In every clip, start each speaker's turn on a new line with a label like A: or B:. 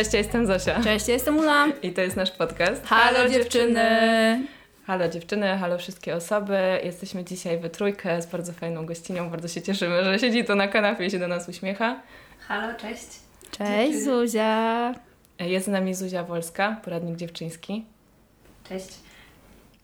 A: Cześć, ja jestem Zosia.
B: Cześć, ja jestem Ula.
A: I to jest nasz podcast.
B: Halo dziewczyny!
A: Halo dziewczyny, halo wszystkie osoby. Jesteśmy dzisiaj we trójkę z bardzo fajną gościnią. Bardzo się cieszymy, że siedzi tu na kanapie i się do nas uśmiecha.
C: Halo, cześć.
B: Cześć Zuzia.
A: Jest z nami Zuzia Wolska, poradnik dziewczyński.
C: Cześć.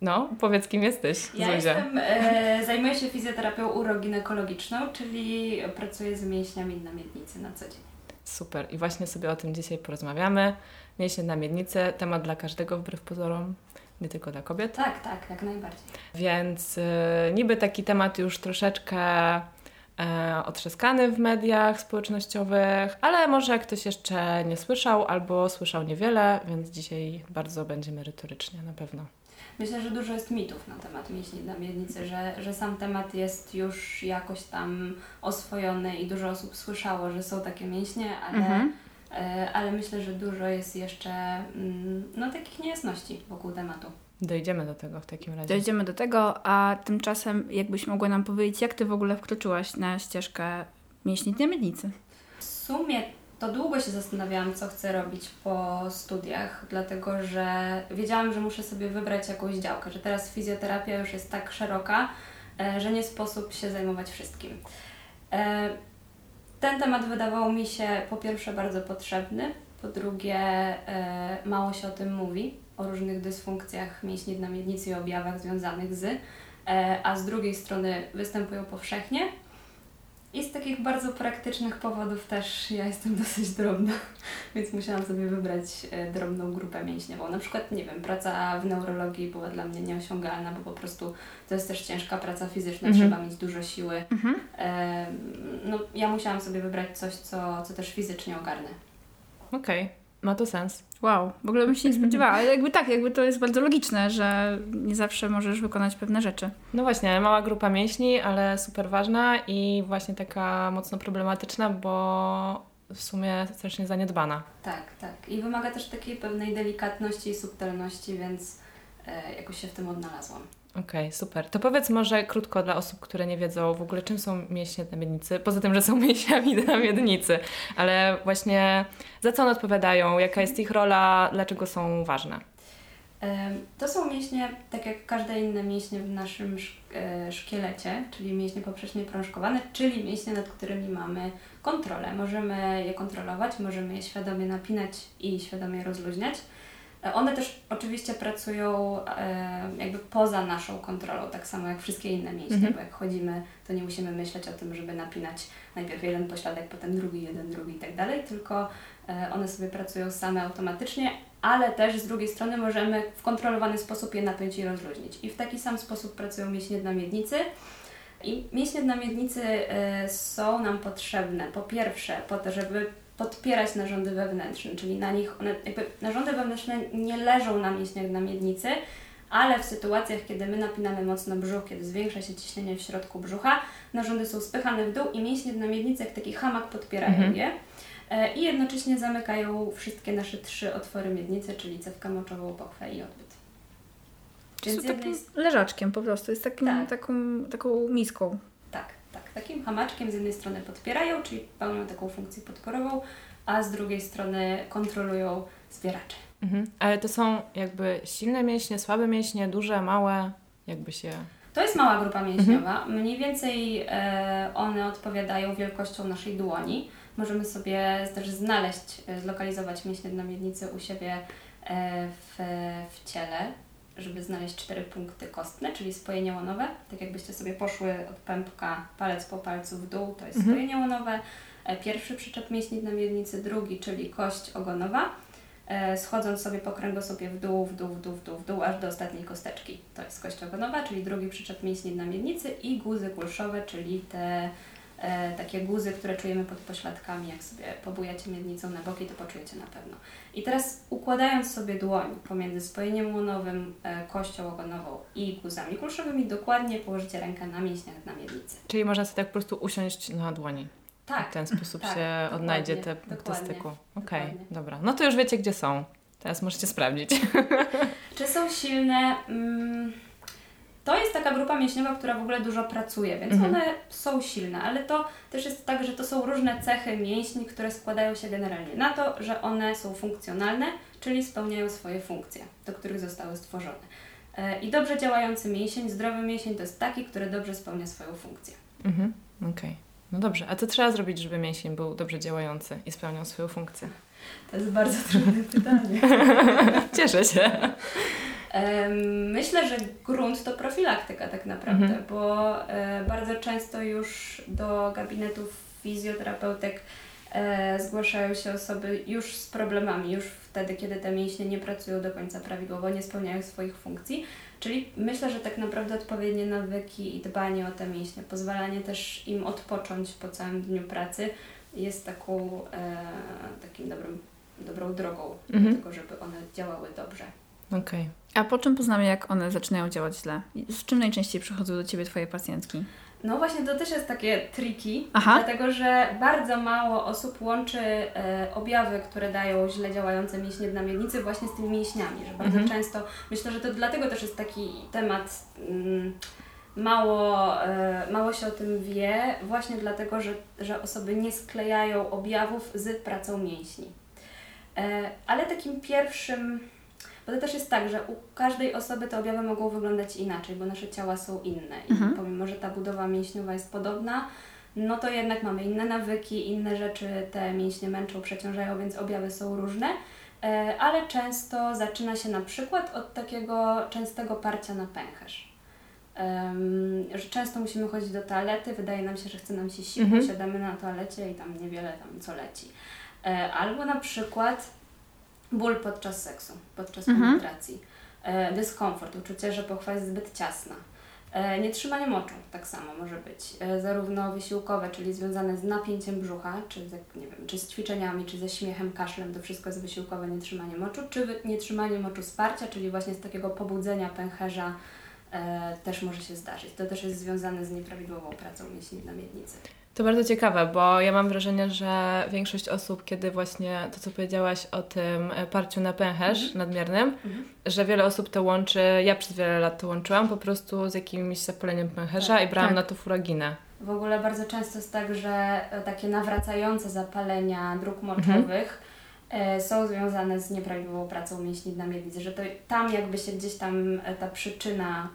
A: No, powiedz kim jesteś,
C: Ja
A: Zuzia.
C: jestem, e, zajmuję się fizjoterapią uroginekologiczną, czyli pracuję z mięśniami na miednicy na co dzień.
A: Super. I właśnie sobie o tym dzisiaj porozmawiamy. Mięśnie na miednicy, temat dla każdego wbrew pozorom, nie tylko dla kobiet.
C: Tak, tak, jak najbardziej.
A: Więc y, niby taki temat już troszeczkę e, otrzaskany w mediach społecznościowych, ale może ktoś jeszcze nie słyszał albo słyszał niewiele, więc dzisiaj bardzo będzie merytorycznie na pewno.
C: Myślę, że dużo jest mitów na temat mięśni na miednicy, że, że sam temat jest już jakoś tam oswojony i dużo osób słyszało, że są takie mięśnie, ale,
B: Mhm.
C: e, ale myślę, że dużo jest jeszcze mm, no, takich niejasności wokół tematu.
A: Dojdziemy do tego w takim razie.
B: Dojdziemy do tego, a tymczasem jakbyś mogła nam powiedzieć, jak Ty w ogóle wkroczyłaś na ścieżkę mięśni na miednicy?
C: W sumie to długo się zastanawiałam, co chcę robić po studiach, dlatego że wiedziałam, że muszę sobie wybrać jakąś działkę, że teraz fizjoterapia już jest tak szeroka, e, że nie sposób się zajmować wszystkim. E, Ten temat wydawał mi się po pierwsze bardzo potrzebny, po drugie e, mało się o tym mówi, o różnych dysfunkcjach mięśni na miednicy i objawach związanych z, a z drugiej strony występują powszechnie. I z takich bardzo praktycznych powodów też ja jestem dosyć drobna, więc musiałam sobie wybrać e, drobną grupę mięśniową. Na przykład, nie wiem, praca w neurologii była dla mnie nieosiągalna, bo po prostu to jest też ciężka praca fizyczna,
A: Mhm.
C: trzeba mieć dużo siły.
B: Mhm.
C: E, no, ja musiałam sobie wybrać coś, co, co też fizycznie ogarnę.
A: Okej, ma to sens.
B: Wow, w ogóle bym się nie spodziewała, ale jakby tak, jakby to jest bardzo logiczne, że nie zawsze możesz wykonać pewne rzeczy.
A: No właśnie, mała grupa mięśni, ale super ważna i właśnie taka mocno problematyczna, bo w sumie strasznie zaniedbana.
C: Tak, tak. I wymaga też takiej pewnej delikatności i subtelności, więc e, jakoś się w tym odnalazłam.
A: Okej, super. To powiedz może krótko dla osób, które nie wiedzą w ogóle, czym są mięśnie na miednicy, poza tym, że są mięśniami na miednicy, ale właśnie za co one odpowiadają, jaka jest ich rola, dlaczego są ważne.
C: To są mięśnie, tak jak każde inne mięśnie w naszym sz- e, szkielecie, czyli mięśnie poprzecznie prążkowane, czyli mięśnie, nad którymi mamy kontrolę. Możemy je kontrolować, możemy je świadomie napinać i świadomie rozluźniać. E, One też oczywiście pracują e, jakby poza naszą kontrolą, tak samo jak wszystkie inne mięśnie,
A: Mhm.
C: bo jak chodzimy, to nie musimy myśleć o tym, żeby napinać najpierw jeden pośladek, potem drugi, jeden, drugi i tak dalej, tylko e, one sobie pracują same automatycznie, ale też z drugiej strony możemy w kontrolowany sposób je napiąć i rozluźnić. I w taki sam sposób pracują mięśnie dna miednicy. I mięśnie dna miednicy są nam potrzebne po pierwsze po to, żeby podpierać narządy wewnętrzne, czyli na nich one, jakby narządy wewnętrzne nie leżą na mięśniach dna miednicy, ale w sytuacjach, kiedy my napinamy mocno brzuch, kiedy zwiększa się ciśnienie w środku brzucha, narządy są spychane w dół i mięśnie dna miednicy jak taki hamak podpierają
A: Mhm.
C: je. E, I jednocześnie zamykają wszystkie nasze trzy otwory miednicy, czyli cewkę moczową, pochwę i odbyt. Jednej
B: takim
C: s-
B: leżaczkiem po prostu, jest takim,
C: Tak.
B: taką, taką miską.
C: Tak, tak, takim hamaczkiem z jednej strony podpierają, czyli pełnią taką funkcję podporową, a z drugiej strony kontrolują zbieracze.
A: Mhm. Ale to są jakby silne mięśnie, słabe mięśnie, duże, małe, jakby się...
C: To jest mała grupa mięśniowa. Mniej więcej e, one odpowiadają wielkością naszej dłoni. Możemy sobie też znaleźć, e, zlokalizować mięśnie na miednicy u siebie e, w, w ciele, żeby znaleźć cztery punkty kostne, czyli spojenie łonowe. Tak jakbyście sobie poszły od pępka palec po palcu w dół, to jest
A: Mhm.
C: spojenie łonowe. E, Pierwszy przyczep mięśni na miednicy, drugi, czyli kość ogonowa. e, Schodząc sobie po kręgosłupie w dół, w dół, w dół, w dół, w dół, aż do ostatniej kosteczki. To jest kość ogonowa, czyli drugi przyczep mięśni na miednicy i guzy kulszowe, czyli te takie guzy, które czujemy pod pośladkami. Jak sobie pobujacie miednicą na boki, to poczujecie na pewno. I teraz układając sobie dłoń pomiędzy spojeniem łonowym, e, kością ogonową i guzami kulszowymi, dokładnie położycie rękę na mięśniach na miednicy.
A: Czyli można sobie tak po prostu usiąść na dłoni.
C: Tak.
A: W ten sposób
C: tak,
A: się odnajdzie te
C: dokładnie,
A: styku. Okej,
C: dokładnie.
A: dobra. No to już wiecie, gdzie są. Teraz możecie sprawdzić.
C: Czy są silne? Mm, To jest taka grupa mięśniowa, która w ogóle dużo pracuje, więc
A: Mhm.
C: one są silne, ale to też jest tak, że to są różne cechy mięśni, które składają się generalnie na to, że one są funkcjonalne, czyli spełniają swoje funkcje, do których zostały stworzone. E, I dobrze działający mięsień, zdrowy mięsień to jest taki, który dobrze spełnia swoją funkcję.
A: Mhm. Okej. No dobrze, a co trzeba zrobić, żeby mięsień był dobrze działający i spełniał swoją funkcję?
C: To jest bardzo trudne pytanie.
A: Cieszę się.
C: Myślę, że grunt to profilaktyka tak naprawdę,
A: Mhm.
C: bo e, bardzo często już do gabinetów fizjoterapeutek e, zgłaszają się osoby już z problemami, już wtedy, kiedy te mięśnie nie pracują do końca prawidłowo, nie spełniają swoich funkcji. Czyli myślę, że tak naprawdę odpowiednie nawyki i dbanie o te mięśnie, pozwalanie też im odpocząć po całym dniu pracy jest taką, e, takim dobrym, dobrą drogą
A: Mhm.
C: do tego, żeby one działały dobrze.
A: Okej.
B: A po czym poznamy, jak one zaczynają działać źle? Z czym najczęściej przychodzą do Ciebie Twoje pacjentki?
C: No właśnie, to też jest takie tricky,
B: Aha.
C: dlatego że bardzo mało osób łączy e, objawy, które dają źle działające mięśnie dna miednicy właśnie z tymi mięśniami, że bardzo
A: Mhm.
C: często, myślę, że to dlatego też jest taki temat, mm, mało, e, mało się o tym wie, właśnie dlatego, że, że osoby nie sklejają objawów z pracą mięśni. E, ale takim pierwszym, bo to też jest tak, że u każdej osoby te objawy mogą wyglądać inaczej, bo nasze ciała są inne i
B: Mhm.
C: pomimo, że ta budowa mięśniowa jest podobna, no to jednak mamy inne nawyki, inne rzeczy te mięśnie męczą, przeciążają, więc objawy są różne, e, ale często zaczyna się na przykład od takiego częstego parcia na pęcherz. Em, że często musimy chodzić do toalety, wydaje nam się, że chce nam się siku,
A: Mhm.
C: siadamy na toalecie i tam niewiele tam co leci. E, albo na przykład ból podczas seksu, podczas
B: Mhm.
C: penetracji, e, dyskomfort, uczucie, że pochwa jest zbyt ciasna. E, Nietrzymanie moczu tak samo może być, e, zarówno wysiłkowe, czyli związane z napięciem brzucha, czy, z, nie wiem, czy z ćwiczeniami, czy ze śmiechem, kaszlem, to wszystko jest wysiłkowe nietrzymanie moczu, czy wy- nietrzymanie moczu sparcia, czyli właśnie z takiego pobudzenia pęcherza e, też może się zdarzyć. To też jest związane z nieprawidłową pracą mięśni na miednicy.
A: To bardzo ciekawe, bo ja mam wrażenie, że większość osób, kiedy właśnie to, co powiedziałaś o tym e, parciu na pęcherz nadmiernym,
C: Mhm.
A: że wiele osób to łączy, ja przez wiele lat to łączyłam po prostu z jakimś zapaleniem pęcherza
C: Tak.
A: i brałam
B: Tak.
A: na to furaginę.
C: W ogóle bardzo często jest tak, że e, takie nawracające zapalenia dróg moczowych e, są związane z nieprawidłową pracą mięśni dna miednicy, że to tam jakby się gdzieś tam ta przyczyna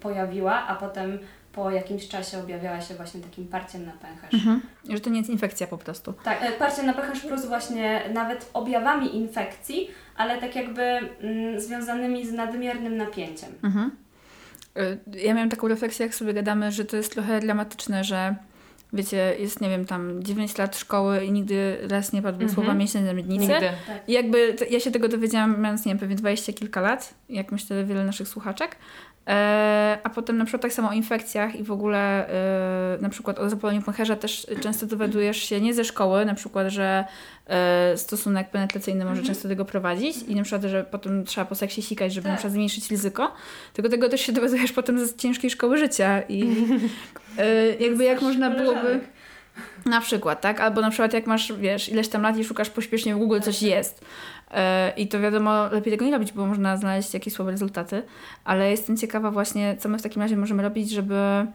C: pojawiła, a potem po jakimś czasie objawiała się właśnie takim parciem na pęcherz.
B: Mhm. Że to nie jest infekcja po prostu.
C: Tak, e, parcie na pęcherz plus właśnie nawet objawami infekcji, ale tak jakby mm, związanymi z nadmiernym napięciem.
B: Mhm. Y, Ja miałam taką refleksję, jak sobie gadamy, że to jest trochę dramatyczne, że wiecie, jest, nie wiem, tam 9 lat szkoły i nigdy raz nie padły
A: Mhm.
B: słowa mięśnie na miednicy.
A: Nigdy.
B: I jakby to, ja się tego dowiedziałam, mając, nie wiem, pewnie 20 kilka lat, jak myślę wiele naszych słuchaczek. E, a potem na przykład tak samo o infekcjach i w ogóle e, na przykład o zapaleniu pęcherza też często dowiadujesz się nie ze szkoły, na przykład, że e, stosunek penetracyjny może
C: Mhm.
B: często do tego prowadzić i na przykład, że potem trzeba po seksie sikać, żeby
C: Tak.
B: na przykład zmniejszyć ryzyko, tylko tego też się dowiadujesz potem z ciężkiej szkoły życia i jakby jak można byłoby... Na przykład, tak? Albo na przykład jak masz, wiesz, ileś tam lat i szukasz pośpiesznie w Google, coś jest. E, I to wiadomo, lepiej tego nie robić, bo można znaleźć jakieś słabe rezultaty. Ale jestem ciekawa właśnie, co my w takim razie możemy robić, żeby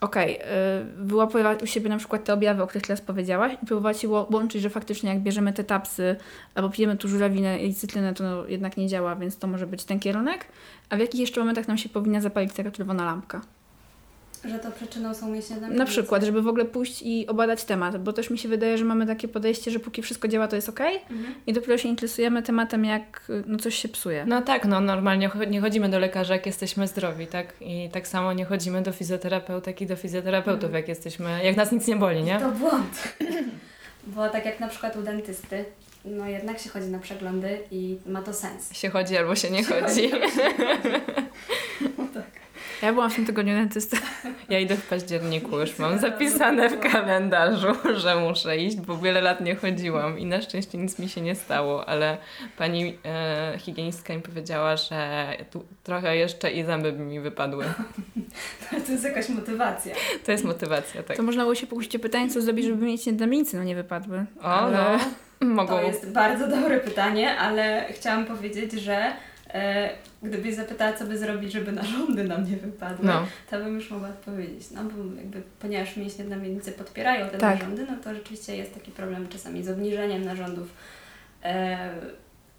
B: okej, okay, wyłapywać u siebie na przykład te objawy, o których teraz powiedziałaś i próbować je łączyć, że faktycznie jak bierzemy te tapsy albo pijemy tu żurawinę i cytrynę, to jednak nie działa, więc to może być ten kierunek. A w jakich jeszcze momentach nam się powinna zapalić taka czerwona lampka?
C: Że to przyczyną są mięśnie
B: Na
C: miednicy.
B: przykład, żeby w ogóle pójść i obadać temat, bo też mi się wydaje, że mamy takie podejście, że póki wszystko działa, to jest ok,
C: Mhm.
B: i dopiero się interesujemy tematem, jak no, coś się psuje.
A: No tak, no normalnie nie chodzimy do lekarza, jak jesteśmy zdrowi, tak? I tak samo nie chodzimy do fizjoterapeutek i do fizjoterapeutów,
C: Mhm.
A: jak jesteśmy, jak nas nic nie boli, nie?
C: To błąd. Bo tak jak na przykład u dentysty, no jednak się chodzi na przeglądy i ma to sens.
A: Się chodzi albo się nie chodzi.
C: No tak.
B: Ja byłam w tym tygodniu dentysty.
A: Ja idę w październiku, już mam zapisane w kalendarzu, że muszę iść, bo wiele lat nie chodziłam i na szczęście nic mi się nie stało, ale pani e, higienistka mi powiedziała, że tu trochę jeszcze i zęby by mi wypadły.
C: To jest jakaś motywacja.
A: To jest motywacja, tak.
B: To można było się pokusić o pytanie, co zrobić, żeby mieć jednamienicy, no nie wypadły.
A: O,
B: Ale-
A: no. Mogą...
C: To jest bardzo dobre pytanie, ale chciałam powiedzieć, że gdybyś zapytała, co by zrobić, żeby narządy nam nie wypadły,
A: No.
C: to bym już mogła odpowiedzieć. No bo jakby, ponieważ mięśnie na miednicy podpierają te
B: Tak.
C: narządy, no to rzeczywiście jest taki problem czasami z obniżeniem narządów. E,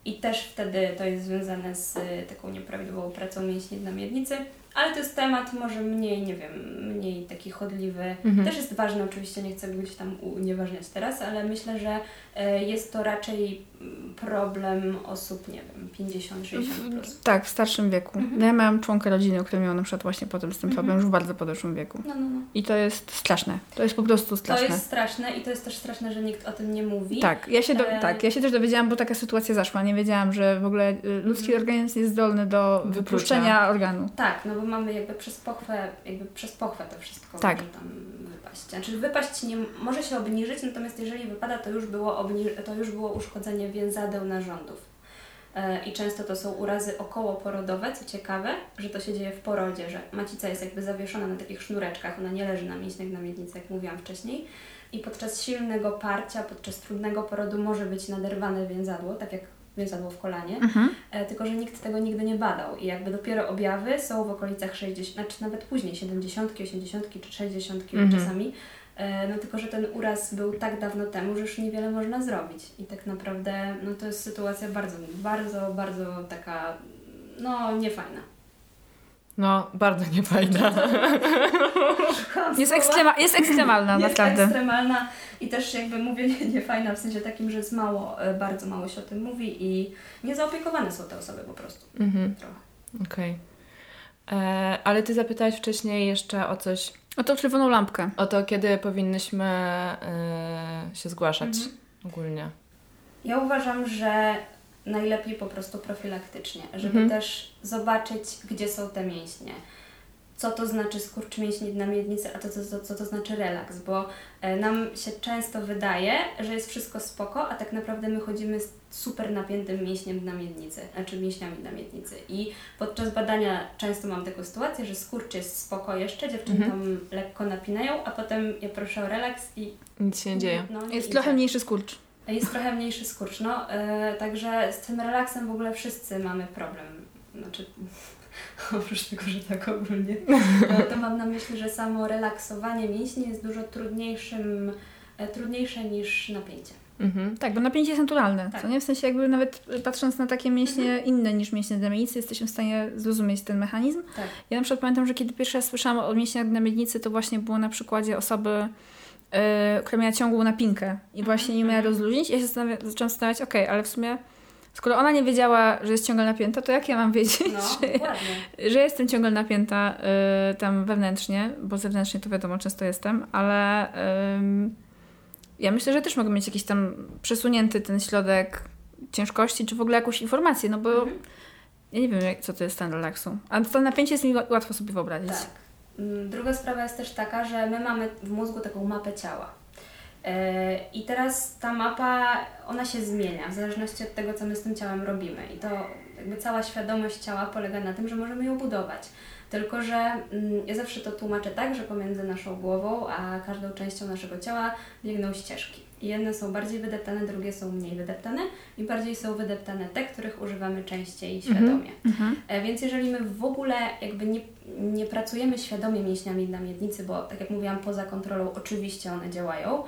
C: I też wtedy to jest związane z e, taką nieprawidłową pracą mięśni na miednicy. Ale to jest temat może mniej, nie wiem, mniej taki chodliwy.
A: Mhm.
C: Też jest ważny, oczywiście nie chcę gdzieś tam unieważniać teraz, ale myślę, że e, jest to raczej mm, problem osób, nie wiem, 50-60 plus.
B: Tak, w starszym wieku.
C: Mhm.
B: Ja miałam członka rodziny, który miał na przykład właśnie potem z tym
C: Mhm.
B: problem już w bardzo podeszłym wieku.
C: No, no, no.
B: I to jest straszne. To jest po prostu
C: To
B: straszne.
C: jest straszne i to jest też straszne, że nikt o tym nie mówi.
B: Tak, ja się, do,
C: E,
B: tak, ja się też dowiedziałam, bo taka sytuacja zaszła. Nie wiedziałam, że w ogóle y, ludzki
C: Mhm.
B: organizm jest zdolny do wypuszczenia organu.
C: Tak, no bo mamy jakby przez pochwę, jakby przez pochwę to wszystko
B: Tak.
C: może tam wypaść. Znaczy wypaść nie może się obniżyć, natomiast jeżeli wypada, to już było, obni- to już było uszkodzenie więzadeł narządów. E, I często to są urazy okołoporodowe, co ciekawe, że to się dzieje w porodzie, że macica jest jakby zawieszona na takich sznureczkach, ona nie leży na mięśniach na miednicy, jak mówiłam wcześniej. I podczas silnego parcia, podczas trudnego porodu może być naderwane więzadło, tak jak więzadło w kolanie.
B: Mhm.
C: E, tylko że nikt tego nigdy nie badał i jakby dopiero objawy są w okolicach 60, znaczy nawet później 70, 80 czy 60
A: Mhm.
C: czasami. E, no tylko, że ten uraz był tak dawno temu, że już niewiele można zrobić i tak naprawdę no to jest sytuacja bardzo, bardzo, bardzo taka no niefajna.
A: No, bardzo niefajna.
B: Jest, ekstrema, jest ekstremalna,
C: jest
B: naprawdę.
C: ekstremalna i też jakby mówię nie, niefajna w sensie takim, że jest mało, e, bardzo mało się o tym mówi i niezaopiekowane są te osoby po prostu
A: Mhm,
C: trochę.
A: okej. E, Ale ty zapytałaś wcześniej jeszcze o coś,
B: O tą czerwoną lampkę.
A: o to, kiedy powinnyśmy e, się zgłaszać
C: Mhm.
A: ogólnie.
C: Ja uważam, że najlepiej po prostu profilaktycznie, żeby
A: Mhm.
C: też zobaczyć, gdzie są te mięśnie. Co to znaczy skurcz mięśni na miednicy, a to, co, co, co to znaczy relaks, bo e, nam się często wydaje, że jest wszystko spoko, a tak naprawdę my chodzimy z super napiętym mięśniem na miednicy, znaczy mięśniami na miednicy. I podczas badania często mam taką sytuację, że skurcz jest spoko jeszcze, dziewczyny
A: Mhm.
C: tam lekko napinają, a potem ja proszę o relaks i
A: Nic się nie dzieje.
C: no, nie
B: Jest
C: idzie.
B: trochę mniejszy skurcz.
C: Jest trochę mniejszy skurcz, no. e, także z tym relaksem w ogóle wszyscy mamy problem. Znaczy, oprócz tego, że tak ogólnie, no, to mam na myśli, że samo relaksowanie mięśni jest dużo trudniejszym, e, trudniejsze niż napięcie.
A: Mhm.
B: Tak, bo napięcie jest naturalne.
C: Tak.
B: Co nie? W sensie jakby nawet patrząc na takie mięśnie inne niż mięśnie na miednicy, jesteśmy w stanie zrozumieć ten mechanizm.
C: Tak.
B: Ja na przykład pamiętam, że kiedy pierwszy raz słyszałam o mięśniach na miednicy, to właśnie było na przykładzie osoby, yy, która miała ciągłą napinkę i właśnie nie miała rozluźnić. I ja się zaczęłam zastanawiać, okej, ale w sumie skoro ona nie wiedziała, że jest ciągle napięta, to jak ja mam wiedzieć,
C: No,
B: że, że jestem ciągle napięta y, tam wewnętrznie, bo zewnętrznie to wiadomo, często jestem, ale ym, ja myślę, że też mogę mieć jakiś tam przesunięty ten środek ciężkości, czy w ogóle jakąś informację, no bo
C: Mhm.
B: ja nie wiem, co to jest stan relaksu. A to napięcie jest mi ła- łatwo sobie wyobrazić.
C: Tak. Mm, Druga sprawa jest też taka, że my mamy w mózgu taką mapę ciała. E, I teraz ta mapa, ona się zmienia w zależności od tego, co my z tym ciałem robimy. I to jakby cała świadomość ciała polega na tym, że możemy ją budować. Tylko, że mm, ja zawsze to tłumaczę tak, że pomiędzy naszą głową a każdą częścią naszego ciała biegną ścieżki. I jedne są bardziej wydeptane, drugie są mniej wydeptane i bardziej są wydeptane te, których używamy częściej świadomie.
B: Mhm.
C: E, Więc jeżeli my w ogóle jakby nie, nie pracujemy świadomie mięśniami na miednicy, bo tak jak mówiłam, poza kontrolą oczywiście one działają,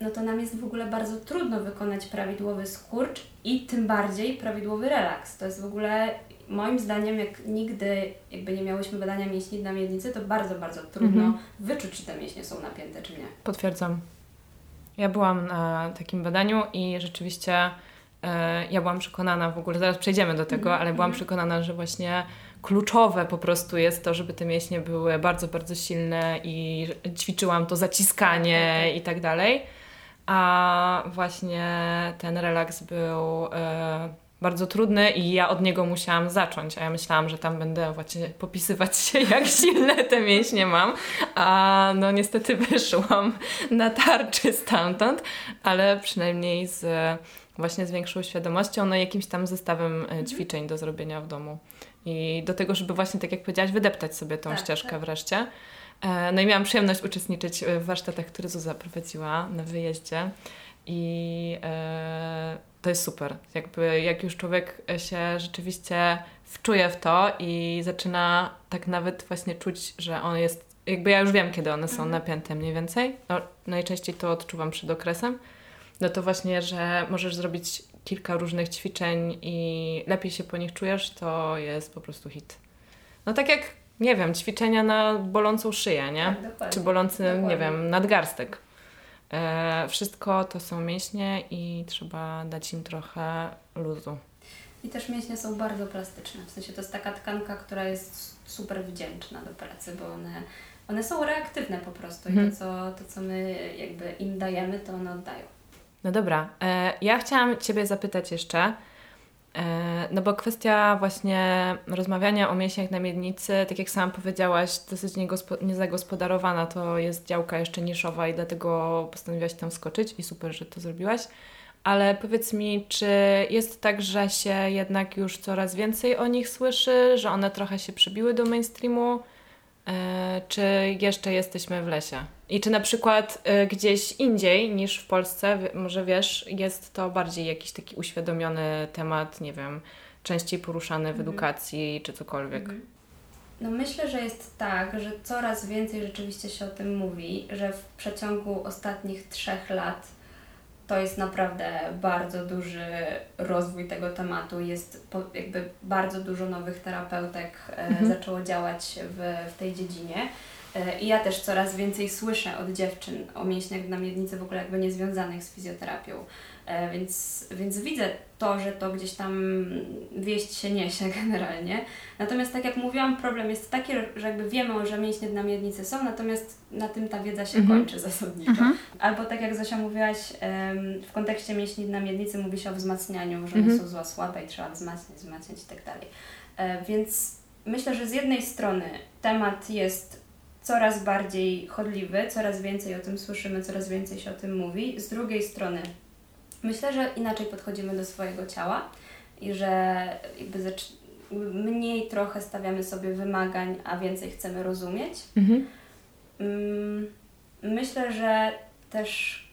C: no to nam jest w ogóle bardzo trudno wykonać prawidłowy skurcz i tym bardziej prawidłowy relaks. To jest w ogóle moim zdaniem, jak nigdy jakby nie miałyśmy badania mięśni na miednicy, to bardzo, bardzo trudno
A: Mhm.
C: wyczuć, czy te mięśnie są napięte, czy nie.
A: Potwierdzam. Ja byłam na takim badaniu i rzeczywiście e, ja byłam przekonana w ogóle, zaraz przejdziemy do tego,
C: Mhm,
A: ale byłam
C: mhm.
A: przekonana, że właśnie kluczowe po prostu jest to, żeby te mięśnie były bardzo, bardzo silne i ćwiczyłam to zaciskanie
C: Tak, tak.
A: i tak dalej. A właśnie ten relaks był e, bardzo trudny i ja od niego musiałam zacząć, a ja myślałam, że tam będę właśnie popisywać się, jak silne te mięśnie mam, a no niestety wyszłam na tarczy stamtąd, ale przynajmniej z właśnie z większą świadomością, no i jakimś tam zestawem e, ćwiczeń do zrobienia w domu. I do tego, żeby właśnie, tak jak powiedziałaś, wydeptać sobie tą tak, ścieżkę tak. wreszcie. E, no i miałam przyjemność uczestniczyć w warsztatach, które Zuza prowadziła na wyjeździe. I e, to jest super. Jakby jak już człowiek się rzeczywiście wczuje w to i zaczyna tak nawet właśnie czuć, że on jest, jakby ja już wiem, kiedy one są mhm. napięte mniej więcej. No, najczęściej to odczuwam przed okresem. No to właśnie, że możesz zrobić kilka różnych ćwiczeń i lepiej się po nich czujesz, to jest po prostu hit. No tak jak, nie wiem, ćwiczenia na bolącą szyję, nie? Tak, Czy bolący, dokładnie. nie wiem, nadgarstek. E, wszystko to są mięśnie i trzeba dać im trochę luzu.
C: I też mięśnie są bardzo plastyczne. W sensie to jest taka tkanka, która jest super wdzięczna do pracy, bo one, one są reaktywne po prostu i to, mhm. co, to, co my jakby im dajemy, to one oddają.
A: No dobra, e, ja chciałam Ciebie zapytać jeszcze, e, no bo kwestia właśnie rozmawiania o mięśniach na miednicy, tak jak sama powiedziałaś, dosyć niezagospodarowana, to jest działka jeszcze niszowa i dlatego postanowiłaś tam wskoczyć i super, że to zrobiłaś. Ale powiedz mi, czy jest tak, że się jednak już coraz więcej o nich słyszy, że one trochę się przybiły do mainstreamu? E, czy jeszcze jesteśmy w lesie? I czy na przykład e, gdzieś indziej niż w Polsce, może wiesz, jest to bardziej jakiś taki uświadomiony temat, nie wiem, częściej poruszany w mhm. edukacji czy cokolwiek? Mhm.
C: No myślę, że jest tak, że coraz więcej rzeczywiście się o tym mówi, że w przeciągu ostatnich trzech lat to jest naprawdę bardzo duży rozwój tego tematu. Jest po, jakby bardzo dużo nowych terapeutek e, mhm. zaczęło działać w, w tej dziedzinie. E, I ja też coraz więcej słyszę od dziewczyn o mięśniach na miednicy w ogóle jakby niezwiązanych z fizjoterapią. E, więc, więc widzę to, że to gdzieś tam wieść się niesie generalnie. Natomiast tak jak mówiłam, problem jest taki, że jakby wiemy, że mięśnie na miednicy są, natomiast na tym ta wiedza się mhm. kończy zasadniczo. Mhm. Albo tak jak Zosia mówiłaś, w kontekście mięśni na miednicy mówi się o wzmacnianiu, że one mhm. są zła, słabe i trzeba wzmacniać, wzmacniać i tak dalej. E, więc myślę, że z jednej strony temat jest coraz bardziej chodliwy, coraz więcej o tym słyszymy, coraz więcej się o tym mówi. Z drugiej strony Myślę, że inaczej podchodzimy do swojego ciała i że jakby mniej trochę stawiamy sobie wymagań, a więcej chcemy rozumieć. Mhm. Mm, myślę, że też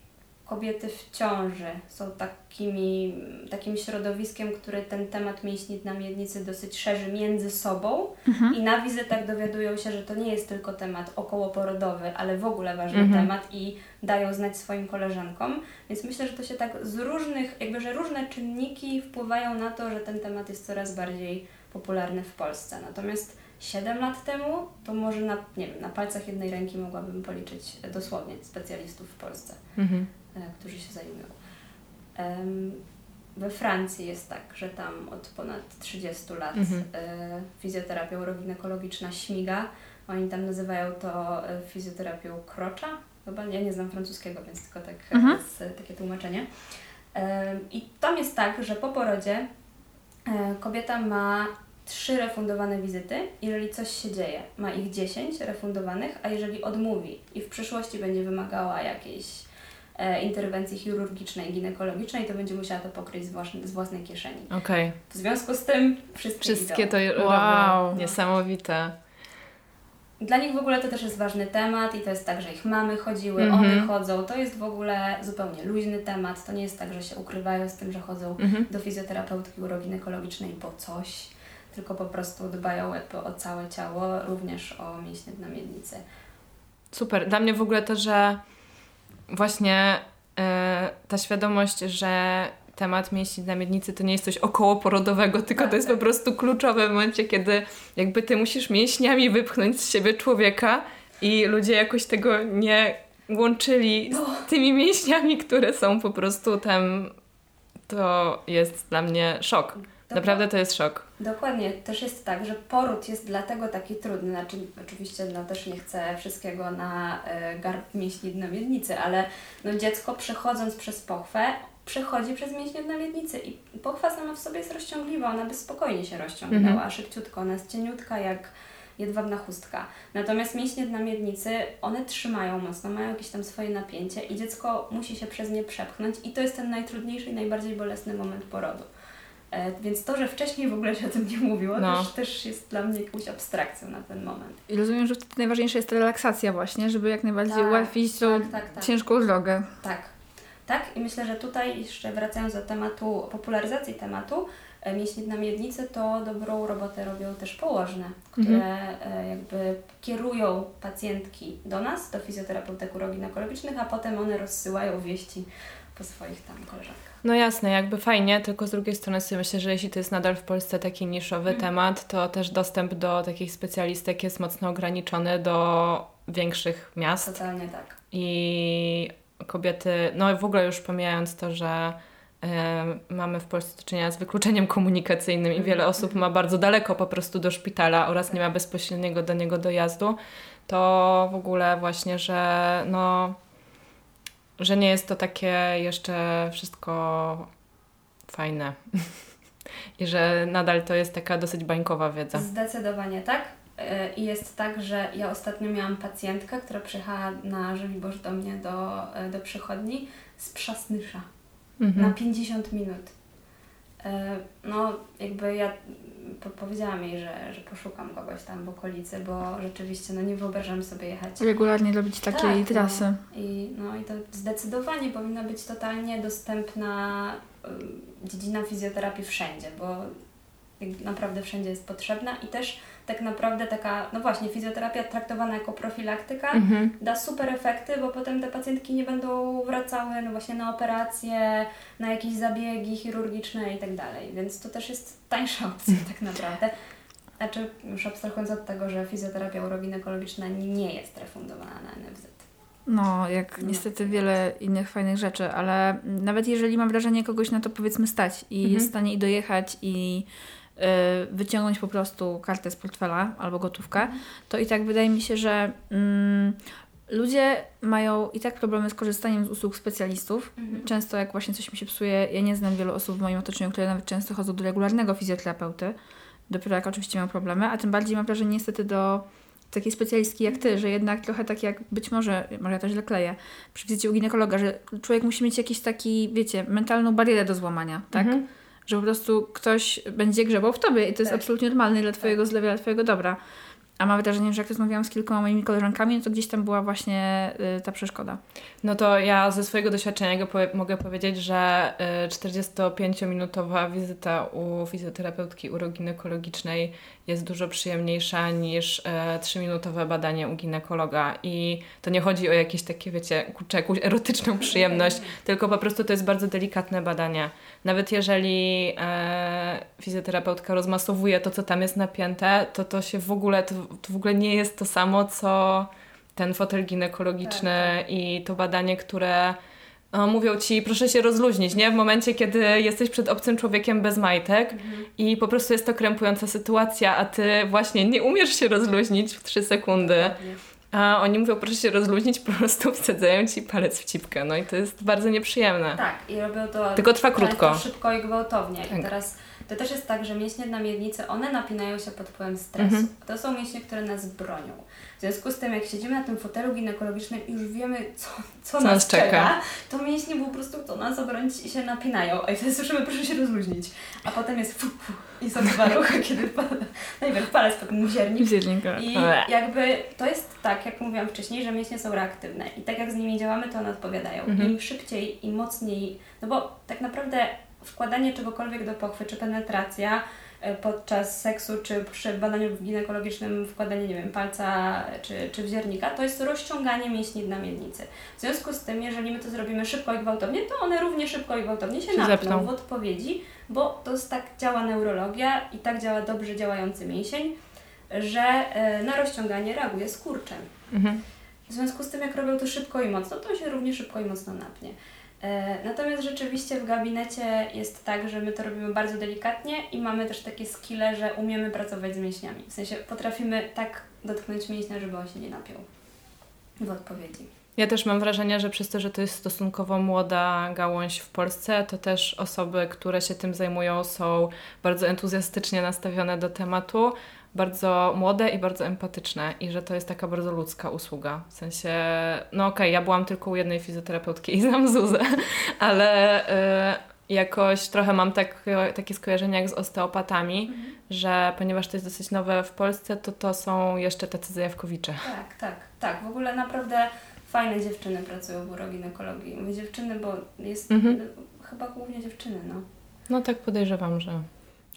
C: kobiety w ciąży są takimi, takim środowiskiem, które ten temat mięśni na miednicy dosyć szerzy między sobą mhm. i na wizytach dowiadują się, że to nie jest tylko temat okołoporodowy, ale w ogóle ważny mhm. temat i dają znać swoim koleżankom. Więc myślę, że to się tak z różnych, jakby, że różne czynniki wpływają na to, że ten temat jest coraz bardziej popularny w Polsce. Natomiast 7 lat temu, to może na, nie wiem, na palcach jednej ręki mogłabym policzyć dosłownie specjalistów w Polsce. Mhm. E, którzy się zajmują. We Francji jest tak, że tam od ponad 30 lat mhm. E, fizjoterapia uroginekologiczna śmiga. Oni tam nazywają to e, fizjoterapią krocza. Chyba ja nie znam francuskiego, więc tylko tak mhm. jest takie tłumaczenie. I tam jest tak, że po porodzie kobieta ma trzy refundowane wizyty, jeżeli coś się dzieje. Ma ich 10 refundowanych, a jeżeli odmówi i w przyszłości będzie wymagała jakiejś interwencji chirurgicznej, ginekologicznej, to będzie musiała to pokryć z, własnej, z własnej kieszeni.
A: Okay.
C: W związku z tym wszystkie
A: Wszystkie to wow, no. niesamowite.
C: Dla nich w ogóle to też jest ważny temat i to jest tak, że ich mamy chodziły, mm -hmm. one chodzą. To jest w ogóle zupełnie luźny temat. To nie jest tak, że się ukrywają z tym, że chodzą mm -hmm. do fizjoterapeutki uroginekologicznej po coś, tylko po prostu dbają o całe ciało, również o mięśnie na miednicy.
A: Super. Dla mnie w ogóle to, że właśnie e, ta świadomość, że temat mięśni na miednicy to nie jest coś okołoporodowego, tylko to jest po prostu kluczowe w momencie, kiedy jakby ty musisz mięśniami wypchnąć z siebie człowieka i ludzie jakoś tego nie łączyli z tymi mięśniami, które są po prostu tam. To jest dla mnie szok. Naprawdę to jest szok.
C: Dokładnie. Też jest tak, że poród jest dlatego taki trudny. Znaczy, oczywiście no, też nie chcę wszystkiego na y, garb mięśni na miednicy, ale no, dziecko przechodząc przez pochwę, przechodzi przez mięśnie na miednicy i pochwa sama w sobie jest rozciągliwa, ona by spokojnie się rozciągnęła, mhm. szybciutko, ona jest cieniutka jak jedwabna chustka. Natomiast mięśnie na miednicy, one trzymają mocno, mają jakieś tam swoje napięcie i dziecko musi się przez nie przepchnąć i to jest ten najtrudniejszy i najbardziej bolesny moment porodu. E, więc to, że wcześniej w ogóle się o tym nie mówiło, no. też, też jest dla mnie jakąś abstrakcją na ten moment.
B: I rozumiem, że wtedy najważniejsza jest relaksacja właśnie, żeby jak najbardziej tak, ułatwić tą tak, tak, tak, ciężką drogę.
C: Tak. Tak, i myślę, że tutaj jeszcze wracając do tematu popularyzacji tematu, e, mięśnie na miednicy, to dobrą robotę robią też położne, które mhm. jakby kierują pacjentki do nas, do fizjoterapeutek uroginekologicznych, a potem one rozsyłają wieści po swoich tam koleżankach.
A: No jasne, jakby fajnie, tylko z drugiej strony sobie myślę, że jeśli to jest nadal w Polsce taki niszowy mm. temat, to też dostęp do takich specjalistek jest mocno ograniczony do większych miast.
C: Totalnie tak.
A: I kobiety, no w ogóle już pomijając to, że y, mamy w Polsce do czynienia z wykluczeniem komunikacyjnym i wiele osób ma bardzo daleko po prostu do szpitala oraz nie ma bezpośredniego do niego dojazdu, to w ogóle właśnie, że no że nie jest to takie jeszcze wszystko fajne. I że nadal to jest taka dosyć bańkowa wiedza.
C: Zdecydowanie tak. E, I jest tak, że ja ostatnio miałam pacjentkę, która przyjechała na Żoliborz do mnie do, e, do przychodni z Przasnysza mhm. na 50 minut. E, no, jakby ja powiedziałam jej, że, że poszukam kogoś tam w okolicy, bo rzeczywiście no, nie wyobrażam sobie jechać.
B: Regularnie robić takiej tak, trasy.
C: No, i, no i to zdecydowanie powinna być totalnie dostępna y, dziedzina fizjoterapii wszędzie, bo naprawdę wszędzie jest potrzebna i też tak naprawdę taka, no właśnie, fizjoterapia traktowana jako profilaktyka mhm. da super efekty, bo potem te pacjentki nie będą wracały no właśnie na operacje, na jakieś zabiegi chirurgiczne i tak dalej, więc to też jest tańsza opcja tak naprawdę. Znaczy, już abstrahując od tego, że fizjoterapia uroginekologiczna nie jest refundowana na NFZ.
B: No, jak no. niestety wiele innych fajnych rzeczy, ale nawet jeżeli mam wrażenie kogoś na to powiedzmy stać i mhm. jest w stanie i dojechać i wyciągnąć po prostu kartę z portfela albo gotówkę, to i tak wydaje mi się, że mm, ludzie mają i tak problemy z korzystaniem z usług specjalistów. Mhm. Często jak właśnie coś mi się psuje, ja nie znam wielu osób w moim otoczeniu, które nawet często chodzą do regularnego fizjoterapeuty, dopiero jak oczywiście mają problemy, a tym bardziej mam wrażenie niestety do takiej specjalistki jak ty, że jednak trochę tak jak być może, może ja to źle kleję, przy wizycie u ginekologa, że człowiek musi mieć jakiś taki, wiecie, mentalną barierę do złamania, tak? Mhm że po prostu ktoś będzie grzebał w tobie i to jest tak. absolutnie normalne dla twojego tak. zdrowia, dla twojego dobra. A mam wrażenie, że jak rozmawiałam z kilkoma moimi koleżankami, no to gdzieś tam była właśnie y, ta przeszkoda.
A: No to ja ze swojego doświadczenia powie mogę powiedzieć, że y, 45-minutowa wizyta u fizjoterapeutki uroginekologicznej jest dużo przyjemniejsza niż y, 3-minutowe badanie u ginekologa. I to nie chodzi o jakieś takie, wiecie, kurczę, jakąś erotyczną przyjemność, tylko po prostu to jest bardzo delikatne badanie. Nawet jeżeli e, fizjoterapeutka rozmasowuje to, co tam jest napięte, to to się w ogóle, to, to w ogóle nie jest to samo, co ten fotel ginekologiczny tak, tak. i to badanie, które mówią ci, proszę się rozluźnić, nie? W momencie, kiedy jesteś przed obcym człowiekiem bez majtek mhm. i po prostu jest to krępująca sytuacja, a ty właśnie nie umiesz się rozluźnić w 3 sekundy. A oni mówią, proszę się rozluźnić, po prostu wsadzają ci palec w cipkę. No i to jest bardzo nieprzyjemne.
C: Tak, i robią to
A: tylko trwa krótko.
C: szybko i gwałtownie. Tak. I teraz to też jest tak, że mięśnie na miednicy, one napinają się pod wpływem stresu. Mhm. To są mięśnie, które nas bronią. W związku z tym, jak siedzimy na tym fotelu ginekologicznym i już wiemy, co, co, co nas, czeka, czeka, to mięśnie po prostu to nas obronić i się napinają. A i wtedy słyszymy, proszę się rozluźnić. A potem jest fu, fu, i są dwa ruchy, kiedy najpierw palec, potem ziernik. I jakby to jest tak, jak mówiłam wcześniej, że mięśnie są reaktywne i tak jak z nimi działamy, to one odpowiadają. Mhm. Im szybciej i mocniej, no bo tak naprawdę wkładanie czegokolwiek do pochwy, czy penetracja podczas seksu, czy przy badaniu ginekologicznym wkładanie, nie wiem, palca czy, czy wziernika, to jest rozciąganie mięśni na miednicy. W związku z tym, jeżeli my to zrobimy szybko i gwałtownie, to one równie szybko i gwałtownie się, się napną w odpowiedzi, bo to jest tak działa neurologia i tak działa dobrze działający mięsień, że e, na rozciąganie reaguje skurczem. Mhm. W związku z tym, jak robią to szybko i mocno, to się równie szybko i mocno napnie. E, natomiast rzeczywiście w gabinecie jest tak, że my to robimy bardzo delikatnie i mamy też takie skille, że umiemy pracować z mięśniami. W sensie potrafimy tak dotknąć mięśnia, żeby on się nie napiął. w odpowiedzi.
A: Ja też mam wrażenie, że przez to, że to jest stosunkowo młoda gałąź w Polsce, to też osoby, które się tym zajmują, są bardzo entuzjastycznie nastawione do tematu, bardzo młode i bardzo empatyczne i że to jest taka bardzo ludzka usługa. W sensie, no okej, okay, ja byłam tylko u jednej fizjoterapeutki i znam Zuzę, ale y, jakoś trochę mam tak, takie skojarzenia jak z osteopatami, mhm. że ponieważ to jest dosyć nowe w Polsce, to to są jeszcze tacy zajawkowicze.
C: Tak, tak, tak. W ogóle naprawdę fajne dziewczyny pracują w uroginekologii. Mówię dziewczyny, bo jest mhm. chyba głównie dziewczyny, no.
A: No tak podejrzewam, że...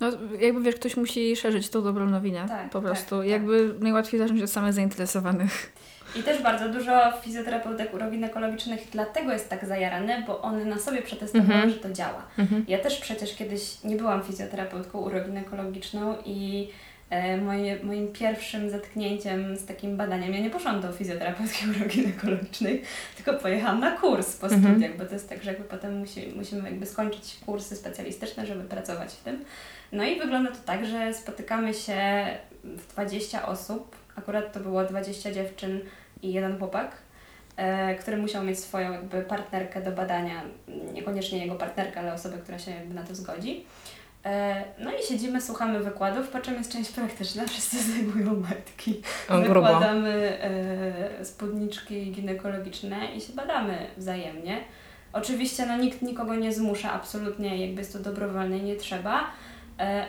B: No jakby wiesz, ktoś musi szerzyć tą dobrą nowinę. Tak, po prostu. Tak, jakby tak. najłatwiej zacząć od samych zainteresowanych.
C: I też bardzo dużo fizjoterapeutek uroginekologicznych dlatego jest tak zajarane, bo one na sobie przetestowały, mm -hmm. że to działa. Mm -hmm. Ja też przecież kiedyś nie byłam fizjoterapeutką uroginekologiczną i e, moje, moim pierwszym zetknięciem z takim badaniem, ja nie poszłam do fizjoterapeutki uroginekologicznej, tylko pojechałam na kurs po mm -hmm. studiach, bo to jest tak, że jakby potem musi, musimy jakby skończyć kursy specjalistyczne, żeby pracować w tym. No i wygląda to tak, że spotykamy się w 20 osób, akurat to było 20 dziewczyn i jeden chłopak, e, który musiał mieć swoją jakby partnerkę do badania, niekoniecznie jego partnerkę, ale osobę, która się jakby na to zgodzi. E, no i siedzimy, słuchamy wykładów, po czym jest część praktyczna, wszyscy zajmują matki. Wykładamy e, spódniczki ginekologiczne i się badamy wzajemnie. Oczywiście no, nikt nikogo nie zmusza, absolutnie jakby jest to dobrowolne i nie trzeba,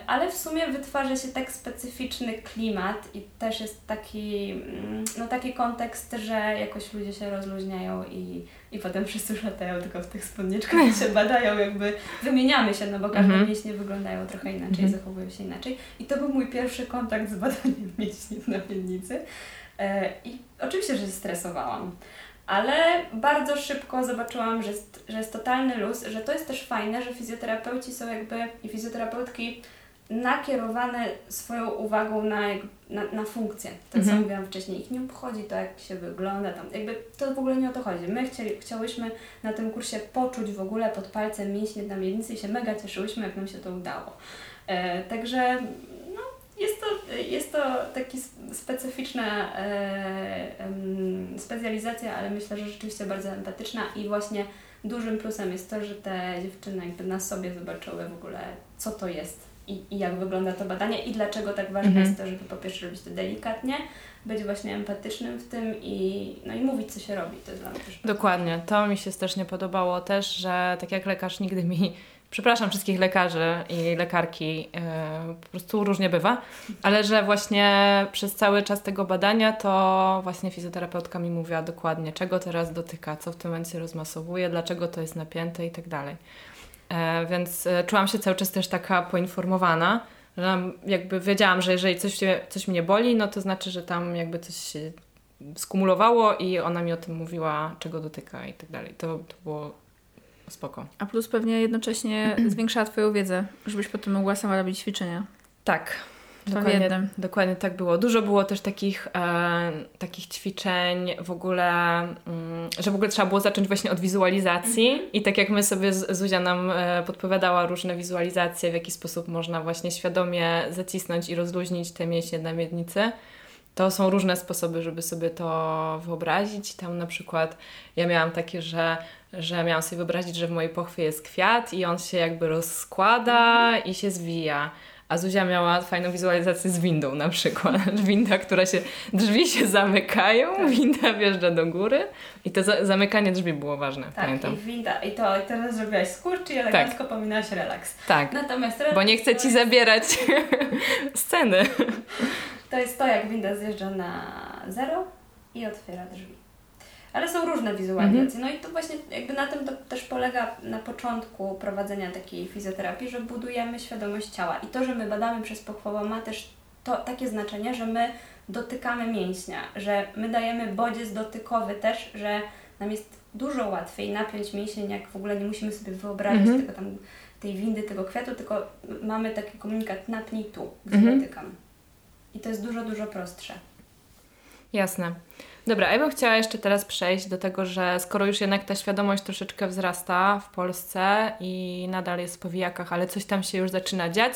C: ale w sumie wytwarza się tak specyficzny klimat i też jest taki, mm, no taki kontekst, że jakoś ludzie się rozluźniają i, i potem wszyscy latają tylko w tych spódniczkach i się badają, jakby wymieniamy się, no bo każde mm -hmm. mięśnie wyglądają trochę inaczej, mm -hmm. zachowują się inaczej. I to był mój pierwszy kontakt z badaniem mięśni w napiętnicy. E, I oczywiście, że się stresowałam ale bardzo szybko zobaczyłam, że jest, że jest totalny luz, że to jest też fajne, że fizjoterapeuci są jakby i fizjoterapeutki nakierowane swoją uwagą na, na, na funkcję. To, co mhm. mówiłam wcześniej. Ich nie obchodzi to, jak się wygląda tam. Jakby to w ogóle nie o to chodzi. My chcieli, chciałyśmy na tym kursie poczuć w ogóle pod palcem mięśnie na miednicy i się mega cieszyłyśmy, jak nam się to udało. E, także jest to, jest to taka specyficzna e, specjalizacja, ale myślę, że rzeczywiście bardzo empatyczna i właśnie dużym plusem jest to, że te dziewczyny jakby na sobie zobaczyły w ogóle, co to jest i, i jak wygląda to badanie i dlaczego tak ważne mhm. jest to, żeby po pierwsze robić to delikatnie, być właśnie empatycznym w tym i, no i mówić, co się robi. To jest dla mnie też
A: Dokładnie. To mi się strasznie podobało też, że tak jak lekarz nigdy mi przepraszam wszystkich lekarzy i lekarki, e, po prostu różnie bywa, ale że właśnie przez cały czas tego badania to właśnie fizjoterapeutka mi mówiła dokładnie, czego teraz dotyka, co w tym momencie rozmasowuje, dlaczego to jest napięte i tak dalej. E, więc e, czułam się cały czas też taka poinformowana, że jakby wiedziałam, że jeżeli coś, coś mnie boli, no to znaczy, że tam jakby coś się skumulowało i ona mi o tym mówiła, czego dotyka i tak dalej. To, to było spoko.
B: A plus pewnie jednocześnie zwiększała Twoją wiedzę, żebyś potem mogła sama robić ćwiczenia.
A: Tak. Dokładnie, dokładnie tak było. Dużo było też takich, e, takich ćwiczeń w ogóle, mm, że w ogóle trzeba było zacząć właśnie od wizualizacji mhm. i tak jak my sobie Zuzia nam e, podpowiadała różne wizualizacje, w jaki sposób można właśnie świadomie zacisnąć i rozluźnić te mięśnie na miednicy, to są różne sposoby, żeby sobie to wyobrazić. Tam na przykład ja miałam takie, że że miałam sobie wyobrazić, że w mojej pochwie jest kwiat i on się jakby rozkłada i się zwija. A Zuzia miała fajną wizualizację z windą na przykład. Winda, która się, drzwi się zamykają, tak. winda wjeżdża do góry i to za, zamykanie drzwi było ważne,
C: tak,
A: pamiętam.
C: i winda, i to i teraz zrobiłaś skurcz i elegancko tak. pominałaś relaks.
A: Tak, Natomiast relaks bo nie chcę Ci zabierać sceny.
C: To jest to, jak winda zjeżdża na zero i otwiera drzwi. Ale są różne wizualizacje. Mhm. No i to właśnie jakby na tym to też polega na początku prowadzenia takiej fizjoterapii, że budujemy świadomość ciała. I to, że my badamy przez pochwałę ma też to takie znaczenie, że my dotykamy mięśnia, że my dajemy bodziec dotykowy też, że nam jest dużo łatwiej napiąć mięsień, jak w ogóle nie musimy sobie wyobrazić mhm. tego tam, tej windy, tego kwiatu, tylko mamy taki komunikat napnij tu, gdzie mhm. dotykam. I to jest dużo, dużo prostsze.
A: Jasne. Dobra, ja bym chciała jeszcze teraz przejść do tego, że skoro już jednak ta świadomość troszeczkę wzrasta w Polsce i nadal jest w powijakach, ale coś tam się już zaczyna dziać,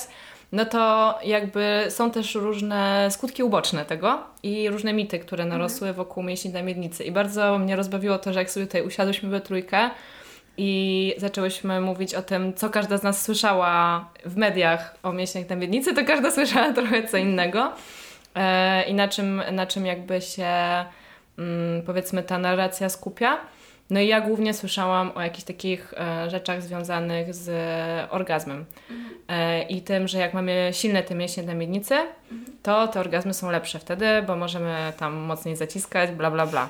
A: no to jakby są też różne skutki uboczne tego i różne mity, które narosły wokół mięśni na miednicy. I bardzo mnie rozbawiło to, że jak sobie tutaj usiadłyśmy we trójkę i zaczęłyśmy mówić o tym, co każda z nas słyszała w mediach o mięśniach na miednicy, to każda słyszała trochę co innego. E, I na czym, na czym jakby się powiedzmy ta narracja skupia. No i ja głównie słyszałam o jakichś takich e, rzeczach związanych z orgazmem. E, I tym, że jak mamy silne te mięśnie na miednicy, to te orgazmy są lepsze wtedy, bo możemy tam mocniej zaciskać, bla, bla, bla.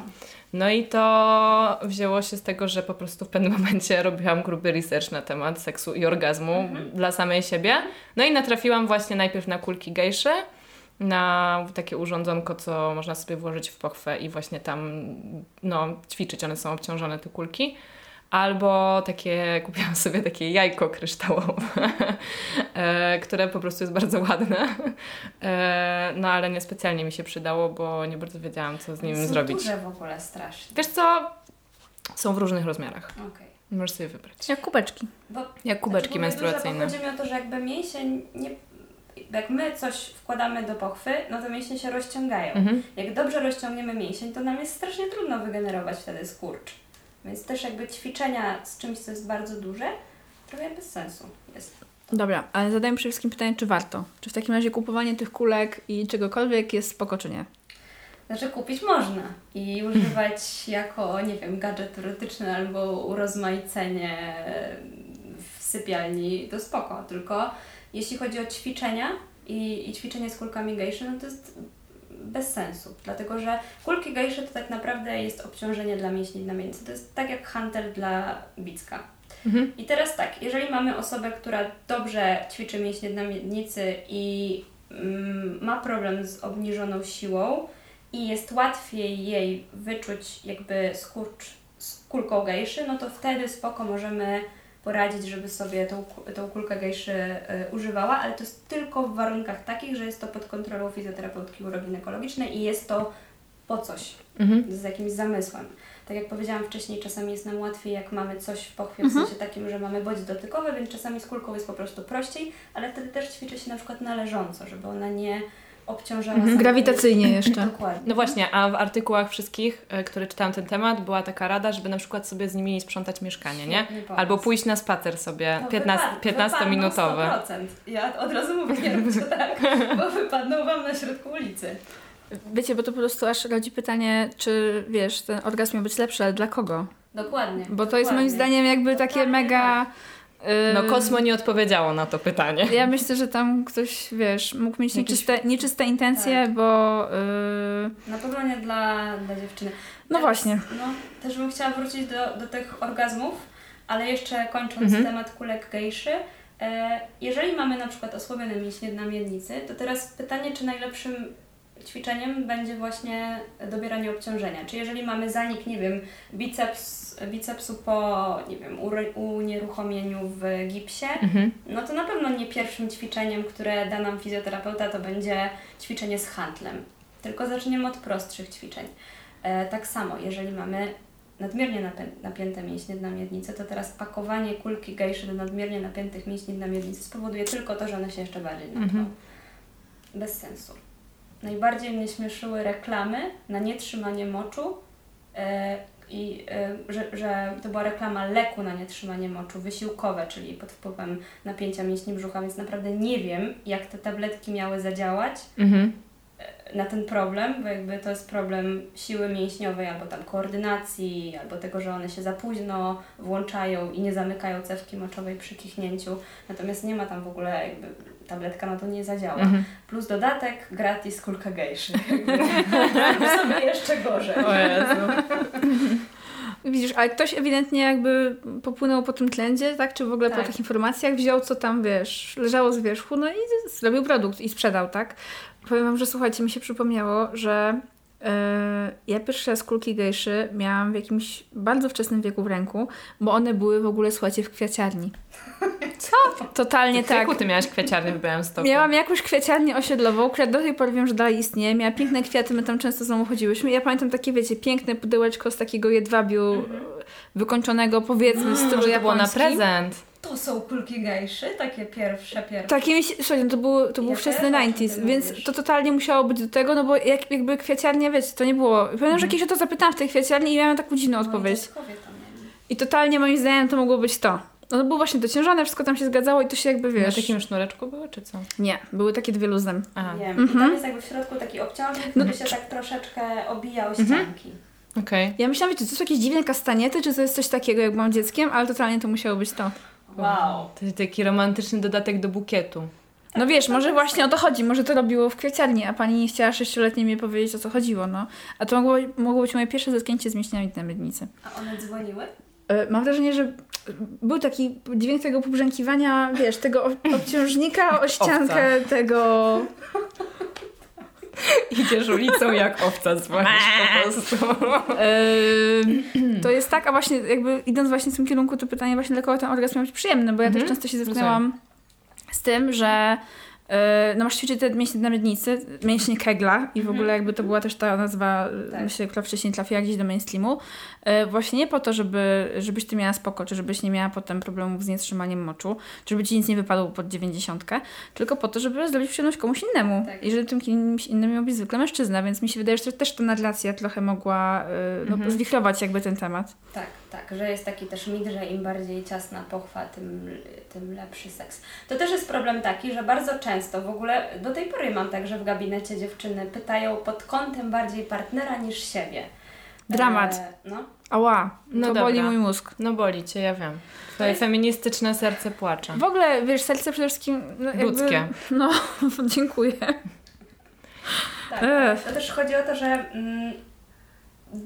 A: No i to wzięło się z tego, że po prostu w pewnym momencie robiłam gruby research na temat seksu i orgazmu dla samej siebie. No i natrafiłam właśnie najpierw na kulki gejszy, na takie urządzonko, co można sobie włożyć w pochwę i właśnie tam no, ćwiczyć. One są obciążone, te kulki. Albo takie, kupiłam sobie takie jajko kryształowe, e, które po prostu jest bardzo ładne. E, no ale niespecjalnie mi się przydało, bo nie bardzo wiedziałam, co z nim
C: Są
A: zrobić.
C: duże w ogóle strasznie.
A: Wiesz co? Są w różnych rozmiarach.
C: Okej.
A: Możesz sobie wybrać.
B: Jak kubeczki.
C: Bo
A: Jak kubeczki
C: Znaczy,
A: menstruacyjne.
C: Chodzi mi o to, że jakby mięsień nie... Jak my coś wkładamy do pochwy, no to mięśnie się rozciągają.
A: Mhm.
C: Jak dobrze rozciągniemy mięsień, to nam jest strasznie trudno wygenerować wtedy skurcz. Więc też jakby ćwiczenia z czymś, co jest bardzo duże, trochę bez sensu jest.
B: Dobra, ale zadaję przede wszystkim pytanie, czy warto? Czy w takim razie kupowanie tych kulek i czegokolwiek jest spoko, czy nie?
C: Znaczy kupić można i używać jako, nie wiem, gadżet erotyczny albo urozmaicenie w sypialni, to spoko. Tylko jeśli chodzi o ćwiczenia i, i ćwiczenie z kulkami gejszy, no to jest bez sensu. Dlatego, że kulki gejszy to tak naprawdę jest obciążenie dla mięśni na miednicy. To jest tak jak hantel dla bicka.
A: Mhm.
C: I teraz tak, jeżeli mamy osobę, która dobrze ćwiczy mięśnie na miednicy i mm, ma problem z obniżoną siłą i jest łatwiej jej wyczuć jakby skurcz z kulką gejszy, no to wtedy spoko możemy poradzić, żeby sobie tą, tą kulkę gejszy y, używała, ale to jest tylko w warunkach takich, że jest to pod kontrolą fizjoterapeutki uroginekologicznej i jest to po coś
A: Mhm.
C: z jakimś zamysłem. Tak jak powiedziałam wcześniej, czasami jest nam łatwiej, jak mamy coś w pochwie, w sensie takim, że mamy bodź dotykowy, więc czasami z kulką jest po prostu prościej, ale wtedy też ćwiczy się na przykład na leżąco, żeby ona nie obciążała
B: Mhm. Grawitacyjnie jeszcze.
C: Dokładnie.
A: No właśnie, a w artykułach wszystkich, e, które czytałam ten temat, była taka rada, żeby na przykład sobie z nimi sprzątać mieszkanie, nie? Albo pójść na spacer sobie,
C: To
A: 15,
C: wypad-
A: 15-minutowy.
C: wypadną 100%. Ja od razu mówię, nie róbcie tak, bo wypadną Wam na środku ulicy.
B: Wiecie, bo to po prostu aż rodzi pytanie, czy wiesz, ten orgazm miał być lepszy, ale dla kogo?
C: Dokładnie.
B: Bo to jest moim
C: dokładnie.
B: zdaniem jakby takie
C: Dokładnie
B: mega...
A: No Kosmo nie odpowiedziało na to pytanie.
B: Ja myślę, że tam ktoś, wiesz, mógł mieć
A: Jakiś-
B: nieczyste, nieczyste intencje,
C: Tak.
B: bo... Yy,
C: Na pewno nie dla, dla dziewczyny.
B: no
C: Teraz,
B: właśnie.
C: No, też bym chciała wrócić do, do tych orgazmów, ale jeszcze kończąc
A: Mhm.
C: temat kulek gejszy. E, jeżeli mamy na przykład osłabione mięśnie na miednicy, to teraz pytanie, czy najlepszym ćwiczeniem będzie właśnie dobieranie obciążenia. Czy jeżeli mamy zanik, nie wiem, biceps, bicepsu po, nie wiem, unieruchomieniu w gipsie,
A: Mhm.
C: no to na pewno nie pierwszym ćwiczeniem, które da nam fizjoterapeuta, to będzie ćwiczenie z handlem. Tylko zaczniemy od prostszych ćwiczeń. E, tak samo, jeżeli mamy nadmiernie napięte mięśnie na miednicy, to teraz pakowanie kulki gejszy do nadmiernie napiętych mięśni na miednicy spowoduje tylko to, że one się jeszcze bardziej napną.
A: Mhm.
C: Bez sensu. Najbardziej mnie śmieszyły reklamy na nietrzymanie moczu e, i e, że, że to była reklama leku na nietrzymanie moczu, wysiłkowe, czyli pod wpływem napięcia mięśni brzucha, więc naprawdę nie wiem, jak te tabletki miały zadziałać
A: Mhm.
C: na ten problem, bo jakby to jest problem siły mięśniowej albo tam koordynacji, albo tego, że one się za późno włączają i nie zamykają cewki moczowej przy kichnięciu. Natomiast nie ma tam w ogóle jakby tabletka na to nie zadziała.
A: Mhm.
C: Plus dodatek gratis kulka gejszy. Sobie jeszcze gorzej.
A: O Jezu.
B: Widzisz, ale ktoś ewidentnie jakby popłynął po tym trendzie, tak? Czy w ogóle po
C: Tak.
B: tych informacjach wziął, co tam, wiesz, leżało z wierzchu, no i zrobił produkt i sprzedał, tak? Powiem wam, że słuchajcie, mi się przypomniało, że ja pierwszy raz kulki gejszy miałam w jakimś bardzo wczesnym wieku w ręku, bo one były w ogóle, słuchajcie, w kwiaciarni.
A: Co?
B: Totalnie
A: W
B: tak.
A: wieku ty miałaś kwieciarnię w Białymstoku.
B: Miałam jakąś kwiaciarnię osiedlową, która do tej pory wiem, że dalej istnieje. Miała piękne kwiaty, my tam często z domu chodziłyśmy. Ja pamiętam takie, wiecie, piękne pudełeczko z takiego jedwabiu wykończonego, powiedzmy, w stylu
A: Może to było na
B: japońskim.
A: prezent.
C: To są kulki gejszy, takie pierwsze, pierwsze.
B: Takie mi się, słuchajcie, no to był, to był
C: Ja
B: wczesny
C: też o czym
B: 90s,
C: ty
B: więc
C: mówisz.
B: to totalnie musiało być do tego, no bo jak, jakby kwiaciarnia, wiecie, to nie było... Pamiętam,
A: Mhm.
B: że kiedyś o to zapytałam w tej kwiaciarni i miałam taką dziwną
C: Moi
B: odpowiedź. I totalnie moim zdaniem to mogło być to. No to było właśnie dociężone, wszystko tam się zgadzało i to się jakby,
A: Na
B: wiesz...
A: takim sznureczku były, czy co?
B: Nie, były takie dwie luzem.
A: A,
C: Wiem.
B: Mhm.
C: I tam jest jakby w środku taki obciążnik, który się tak troszeczkę obijał
B: Mhm.
C: ścianki.
A: okej.
B: Ja myślałam, wiecie, to są jakieś dziwne kastaniety, czy to jest coś takiego, jak byłam dzieckiem, ale totalnie to musiało być to.
C: Wow.
A: To jest taki romantyczny dodatek do bukietu.
B: No wiesz, może właśnie o to chodzi, może to robiło w kwieciarni, a pani nie chciała sześcioletniej mi powiedzieć, o co chodziło, no. A to mogło, mogło być moje pierwsze zetknięcie z mięśniami na miednicy.
C: A one dzwoniły?
B: E, Mam wrażenie, że był taki dźwięk tego pobrzękiwania, wiesz, tego obciążnika o ściankę tego...
A: Idziesz ulicą jak owca dzwonisz po prostu.
B: Em, to jest tak, a właśnie jakby idąc właśnie w tym kierunku, to pytanie właśnie dla kogo ten orgazm miał być przyjemny, bo ja też
A: Mhm.
B: często się zetknęłam z tym, że e, no masz ćwiczyć te mięśnie na miednicy, mięśnie Kegla i w ogóle jakby to była też ta nazwa,
C: Tak.
B: myślę, która wcześniej trafiła gdzieś do mainstreamu. E, właśnie nie po to, żeby, żebyś ty miała spoko, czy żebyś nie miała potem problemów z nietrzymaniem moczu, czy żeby ci nic nie wypadło pod dziewięćdziesiątkę, tylko po to, żeby zrobić przyjemność komuś innemu.
C: Tak.
B: I żeby tym kimś innym miał być zwykle mężczyzna, więc mi się wydaje, że też ta narracja trochę mogła e, no,
A: Mhm.
B: zwichrować jakby ten temat.
C: Tak, tak, że jest taki też mit, że im bardziej ciasna pochwa, tym, tym lepszy seks. To też jest problem taki, że bardzo często w ogóle do tej pory mam tak, że w gabinecie dziewczyny pytają pod kątem bardziej partnera niż siebie.
B: Dramat.
C: E, no.
B: Ała,
A: No
B: to
A: dobra.
B: boli mój mózg.
A: No boli cię, ja wiem.
C: To
A: Twoje
C: jest-
A: feministyczne serce płacze.
B: W ogóle, wiesz, serce przede wszystkim... No, jakby-
A: Ludzkie.
B: No, dziękuję.
C: Tak, to też chodzi o to, że mm,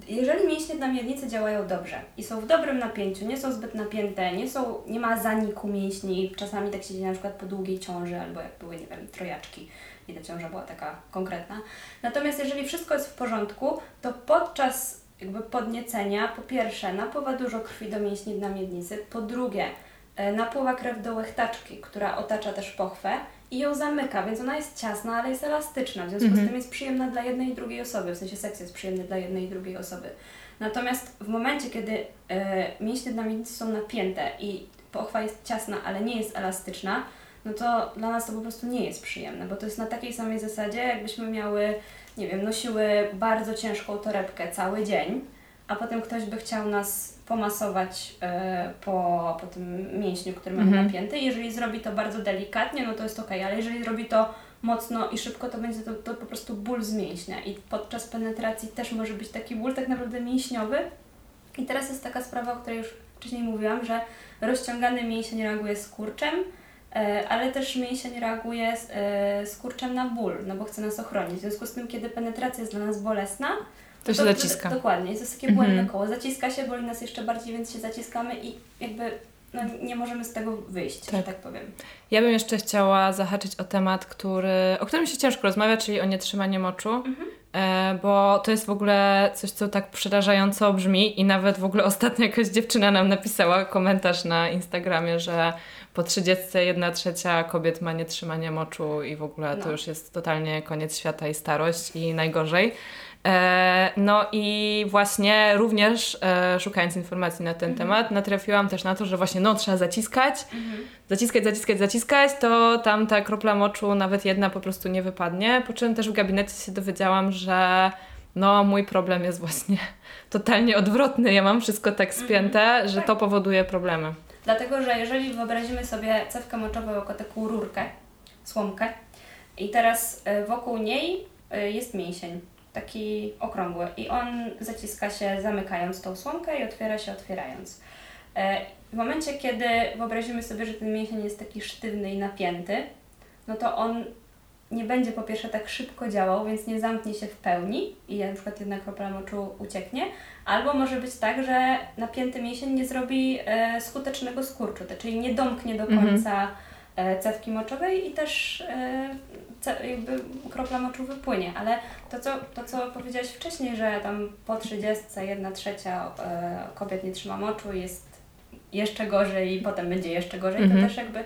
C: jeżeli mięśnie na miednicy działają dobrze i są w dobrym napięciu, nie są zbyt napięte, nie, są, nie ma zaniku mięśni, czasami tak się dzieje na przykład po długiej ciąży albo jak były, nie wiem, trojaczki i ta ciąża była taka konkretna. Natomiast jeżeli wszystko jest w porządku, to podczas jakby podniecenia, po pierwsze, napływa dużo krwi do mięśni na miednicy, po drugie, e, napływa krew do łechtaczki, która otacza też pochwę i ją zamyka, więc ona jest ciasna, ale jest elastyczna, w związku z tym jest przyjemna dla jednej i drugiej osoby, w sensie seks jest przyjemny dla jednej i drugiej osoby. Natomiast w momencie, kiedy e, mięśnie na miednicy są napięte i pochwa jest ciasna, ale nie jest elastyczna, no to dla nas to po prostu nie jest przyjemne, bo to jest na takiej samej zasadzie, jakbyśmy miały, nie wiem, nosiły bardzo ciężką torebkę cały dzień, a potem ktoś by chciał nas pomasować e, po, po tym mięśniu, który mamy
A: Mhm.
C: napięty. Jeżeli zrobi to bardzo delikatnie, no to jest ok, ale jeżeli zrobi to mocno i szybko, to będzie to, to po prostu ból z mięśnia. I podczas penetracji też może być taki ból tak naprawdę mięśniowy. I teraz jest taka sprawa, o której już wcześniej mówiłam, że rozciągany mięsień reaguje skurczem, e, ale też mięsień reaguje z- e, skurczem na ból, no bo chce nas ochronić. W związku z tym, kiedy penetracja jest dla nas bolesna,
A: To się zaciska.
C: Dokładnie, to jest takie
A: Mhm.
C: błędne koło. Zaciska się, boli nas jeszcze bardziej, więc się zaciskamy i jakby no, nie możemy z tego wyjść, że
A: Tak.
C: tak powiem.
A: Ja bym jeszcze chciała zahaczyć o temat, który, o którym się ciężko rozmawia, czyli o nietrzymaniu moczu. E, bo to jest w ogóle coś, co tak przerażająco brzmi i nawet w ogóle ostatnio jakaś dziewczyna nam napisała komentarz na Instagramie, że po 30 jedna trzecia kobiet ma nietrzymanie moczu i w ogóle to
C: No.
A: już jest totalnie koniec świata i starość i najgorzej. E, no i właśnie również e, szukając informacji na ten temat natrafiłam też na to, że właśnie no trzeba zaciskać, zaciskać, zaciskać, zaciskać, to tam ta kropla moczu, nawet jedna po prostu nie wypadnie. Po czym też w gabinecie się dowiedziałam, że no mój problem jest właśnie totalnie odwrotny. Ja mam wszystko tak spięte, że
C: Tak.
A: to powoduje problemy.
C: Dlatego, że jeżeli wyobrazimy sobie cewkę moczową jako taką rurkę, słomkę i teraz e, wokół niej jest mięsień, taki okrągły i on zaciska się zamykając tą słomkę i otwiera się otwierając. E, W momencie, kiedy wyobrazimy sobie, że ten mięsień jest taki sztywny i napięty, no to on nie będzie po pierwsze tak szybko działał, więc nie zamknie się w pełni i na przykład jedna kropla moczu ucieknie, albo może być tak, że napięty mięsień nie zrobi e, skutecznego skurczu, czyli nie domknie do
A: Mhm.
C: końca e, cewki moczowej i też e, jakby kropla moczu wypłynie, ale to co, to co powiedziałaś wcześniej, że tam po 30 jedna trzecia e, kobiet nie trzyma moczu jest jeszcze gorzej i potem będzie jeszcze gorzej,
A: Mhm.
C: to też jakby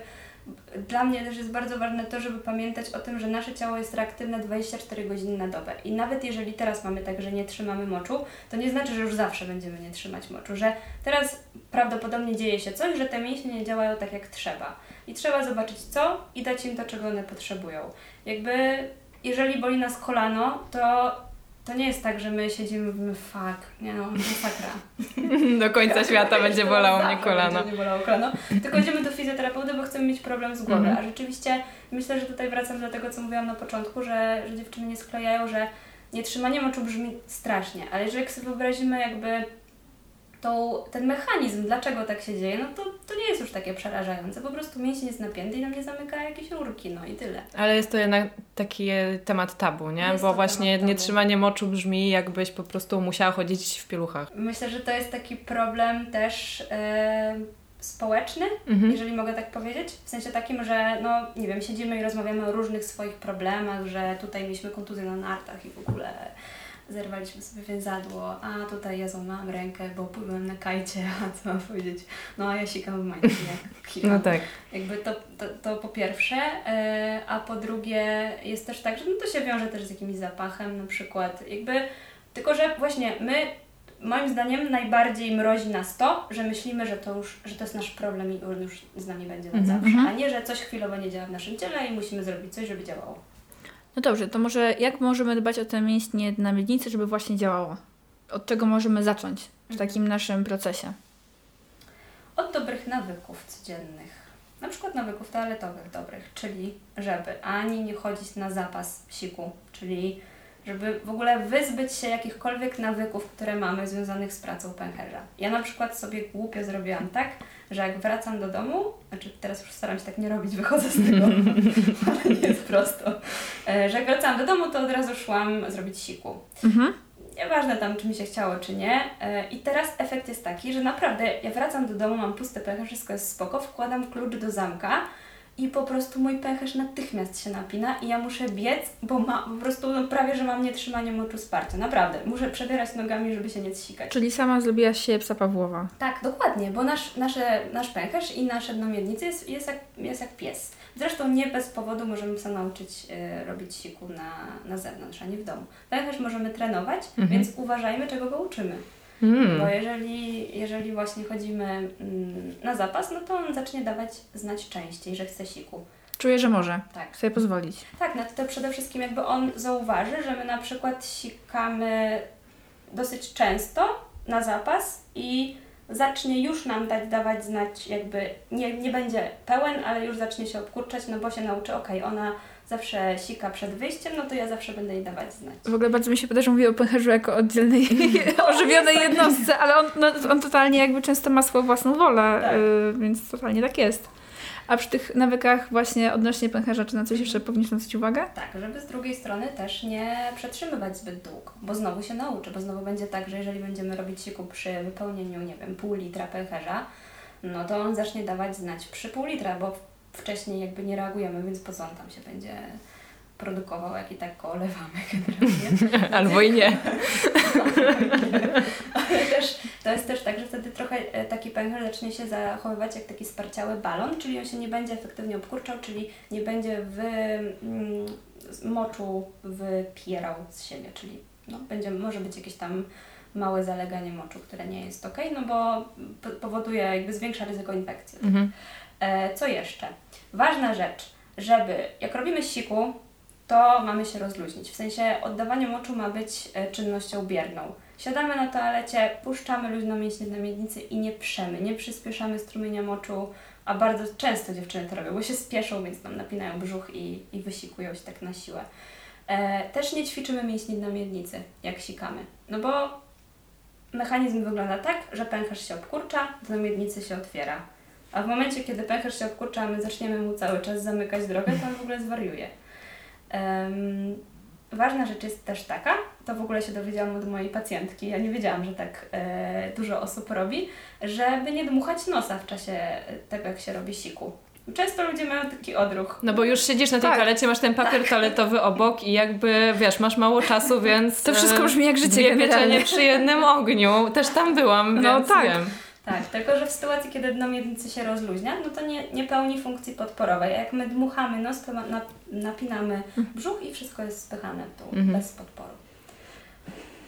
C: dla mnie też jest bardzo ważne to, żeby pamiętać o tym, że nasze ciało jest reaktywne 24 godziny na dobę. I nawet jeżeli teraz mamy tak, że nie trzymamy moczu, to nie znaczy, że już zawsze będziemy nie trzymać moczu, że teraz prawdopodobnie dzieje się coś, że te mięśnie nie działają tak jak trzeba. I trzeba zobaczyć co i dać im to, czego one potrzebują. Jakby jeżeli boli nas kolano, to to nie jest tak, że my siedzimy i mówimy fuck, nie no, masakra.
A: Do końca świata będzie bolało mnie kolano.
C: Będzie nie bolało kolano. Tylko idziemy do fizjoterapeuty, bo chcemy mieć problem z głowy.
A: Mhm.
C: A rzeczywiście myślę, że tutaj wracam do tego, co mówiłam na początku, że, że dziewczyny nie sklejają, że nietrzymanie moczu brzmi strasznie, ale jeżeli sobie wyobrazimy jakby tą, ten mechanizm, dlaczego tak się dzieje, no to, to nie jest już takie przerażające. Po prostu mięsień jest napięty i nam nie zamyka jakieś rurki, no i tyle.
A: Ale jest to jednak taki e, temat tabu, nie?
C: Jest
A: Bo właśnie nietrzymanie moczu brzmi jakbyś po prostu musiała chodzić w pieluchach.
C: Myślę, że to jest taki problem też e, społeczny,
A: Mhm.
C: jeżeli mogę tak powiedzieć. W sensie takim, że no nie wiem, siedzimy i rozmawiamy o różnych swoich problemach, że tutaj mieliśmy kontuzję na nartach i w ogóle zerwaliśmy sobie więzadło, a tutaj ja złamałam rękę, bo płynąłem na kajcie, a co mam powiedzieć? No a ja sikam w majtki jak.
A: No tak.
C: Jakby to, to, to po pierwsze, e, a po drugie jest też tak, że no to się wiąże też z jakimś zapachem na przykład, jakby, tylko że właśnie my, moim zdaniem najbardziej mrozi nas to, że myślimy, że to już, że to jest nasz problem i on już z nami będzie na
A: Mhm.
C: zawsze, a nie, że coś chwilowo nie działa w naszym ciele i musimy zrobić coś, żeby działało.
B: No dobrze, to może jak możemy dbać o te mięśnie na miednicy, żeby właśnie działało? Od czego możemy zacząć w takim naszym procesie?
C: Od dobrych nawyków codziennych. Na przykład nawyków toaletowych dobrych, czyli żeby ani nie chodzić na zapas siku, czyli żeby w ogóle wyzbyć się jakichkolwiek nawyków, które mamy związanych z pracą pęcherza. Ja na przykład sobie głupio zrobiłam tak, że jak wracam do domu, znaczy teraz już staram się tak nie robić, wychodzę z tego, ale nie jest prosto, e, że jak wracałam do domu, to od razu szłam zrobić siku
B: Mhm.
C: nieważne tam, czy mi się chciało, czy nie. E, I teraz efekt jest taki, że naprawdę ja wracam do domu, mam pusty pęcherz, wszystko jest spoko, wkładam klucz do zamka i po prostu mój pęcherz natychmiast się napina i ja muszę biec, bo ma, po prostu no, prawie, że mam nietrzymanie moczu sparcia. Naprawdę. Muszę przebierać nogami, żeby się nie zsikać.
B: Czyli sama zrobiłaś się psa Pawłowa.
C: Tak, dokładnie, bo nasz, nasze, nasz pęcherz i nasze dno miednicy jest, jest, jak, jest jak pies. Zresztą nie bez powodu możemy się nauczyć e, robić siku na, na zewnątrz, a nie w domu. Pęcherz możemy trenować,
A: Mhm.
C: więc uważajmy, czego go uczymy.
A: Mm.
C: Bo jeżeli, jeżeli właśnie chodzimy mm, na zapas, no to on zacznie dawać znać częściej, że chce siku.
B: Czuję, że może
C: Tak.
B: sobie pozwolić.
C: Tak, no to przede wszystkim jakby on zauważy, że my na przykład sikamy dosyć często na zapas i zacznie już nam dać, dawać znać jakby, nie, nie będzie pełen, ale już zacznie się obkurczać, no bo się nauczy, okej, ona zawsze sika przed wyjściem, no to ja zawsze będę jej dawać znać.
B: W ogóle bardzo mi się wydaje, że mówię o pęcherzu jako oddzielnej, ożywionej jednostce, ale on, no, on totalnie jakby często ma swoją własną wolę,
C: Tak.
B: y, więc totalnie tak jest. A przy tych nawykach właśnie odnośnie pęcherza, czy na coś jeszcze powinniśmy zwrócić uwagę?
C: Tak, żeby z drugiej strony też nie przetrzymywać zbyt długo, bo znowu się nauczy, bo znowu będzie tak, że jeżeli będziemy robić siku przy wypełnieniu, nie wiem, pół litra pęcherza, no to on zacznie dawać znać przy pół litra, bo wcześniej jakby nie reagujemy, więc po co on tam się będzie produkował, jak i tak go olewamy generalnie.
A: Albo i nie.
C: Ale też to jest też tak, że wtedy trochę e, taki pęcherz zacznie się zachowywać jak taki sparciały balon, czyli on się nie będzie efektywnie obkurczał, czyli nie będzie w mm, moczu wypierał z siebie, czyli no, będzie, może być jakieś tam małe zaleganie moczu, które nie jest ok, no bo powoduje, jakby zwiększa ryzyko infekcji.
A: Mhm.
C: E, co jeszcze? Ważna rzecz, żeby jak robimy siku, to mamy się rozluźnić. W sensie oddawanie moczu ma być e, czynnością bierną. Siadamy na toalecie, puszczamy luźno mięśnie na miednicy i nie przemy, nie przyspieszamy strumienia moczu, a bardzo często dziewczyny to robią, bo się spieszą, więc nam napinają brzuch i, i wysikują się tak na siłę. E, też nie ćwiczymy mięśni na miednicy, jak sikamy. No bo mechanizm wygląda tak, że pęcherz się obkurcza, do miednicy się otwiera. A w momencie, kiedy pęcherz się obkurcza, a my zaczniemy mu cały czas zamykać drogę, to on w ogóle zwariuje. Em, ważna rzecz jest też taka, to w ogóle się dowiedziałam od mojej pacjentki, ja nie wiedziałam, że tak e, dużo osób robi, żeby nie dmuchać nosa w czasie tego, jak się robi siku. Często ludzie mają taki odruch.
A: No bo już siedzisz na tej
B: Tak.
A: toalecie, masz ten papier toaletowy obok i jakby, wiesz, masz mało czasu, więc...
B: To wszystko
A: e,
B: brzmi jak życie
A: Dwie
B: generalnie.
A: pieczenie przy jednym ogniu. Też tam byłam,
B: No
A: więc
B: tak.
A: wiem.
C: Tak, tylko że w sytuacji, kiedy dno miednicy się rozluźnia, no to nie, nie pełni funkcji podporowej. A jak my dmuchamy nos, to na, napinamy brzuch i wszystko jest spychane tu
A: Mhm.
C: bez podporu.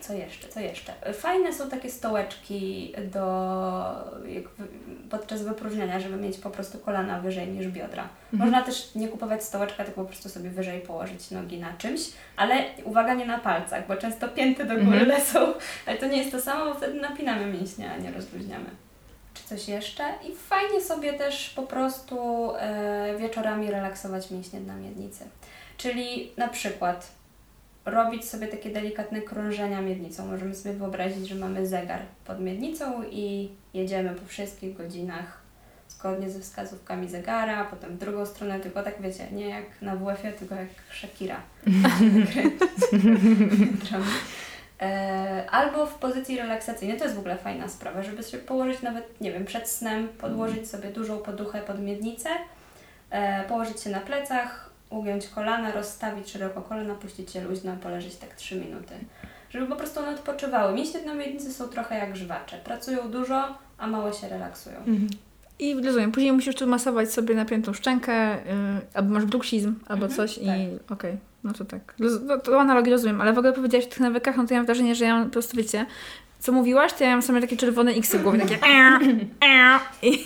C: Co jeszcze? Co jeszcze? Fajne są takie stołeczki do, podczas wypróżniania, żeby mieć po prostu kolana wyżej niż biodra. Można też nie kupować stołeczka, tylko po prostu sobie wyżej położyć nogi na czymś, ale uwaga nie na palcach, bo często pięty do góry
A: Mhm.
C: lecą, ale to nie jest to samo, bo wtedy napinamy mięśnie, a nie rozluźniamy. Czy coś jeszcze? I fajnie sobie też po prostu e, wieczorami relaksować mięśnie na miednicy. Czyli na przykład robić sobie takie delikatne krążenia miednicą. Możemy sobie wyobrazić, że mamy zegar pod miednicą i jedziemy po wszystkich godzinach zgodnie ze wskazówkami zegara, potem w drugą stronę, tylko tak wiecie, nie jak na WF-ie, tylko jak Shakira. E, Albo w pozycji relaksacyjnej. To jest w ogóle fajna sprawa, żeby się położyć nawet, nie wiem, przed snem, podłożyć sobie dużą poduchę pod miednicę, e, położyć się na plecach, ugiąć kolana, rozstawić szeroko kolana, puścić się luźno, poleżeć tak 3 minuty. Żeby po prostu one odpoczywały. Mięśnie na miednicy są trochę jak żwacze. Pracują dużo, a mało się relaksują.
B: I rozumiem, później musisz tu masować sobie napiętą szczękę, yy, albo masz bruksizm, albo
C: Mhm,
B: coś
C: tak.
B: i okej, no to tak. No, to analogię rozumiem, ale w ogóle powiedziałaś o tych nawykach, no to ja mam wrażenie, że ja mam po prostu, wiecie, co mówiłaś, to ja mam same takie czerwone x w głowie, takie i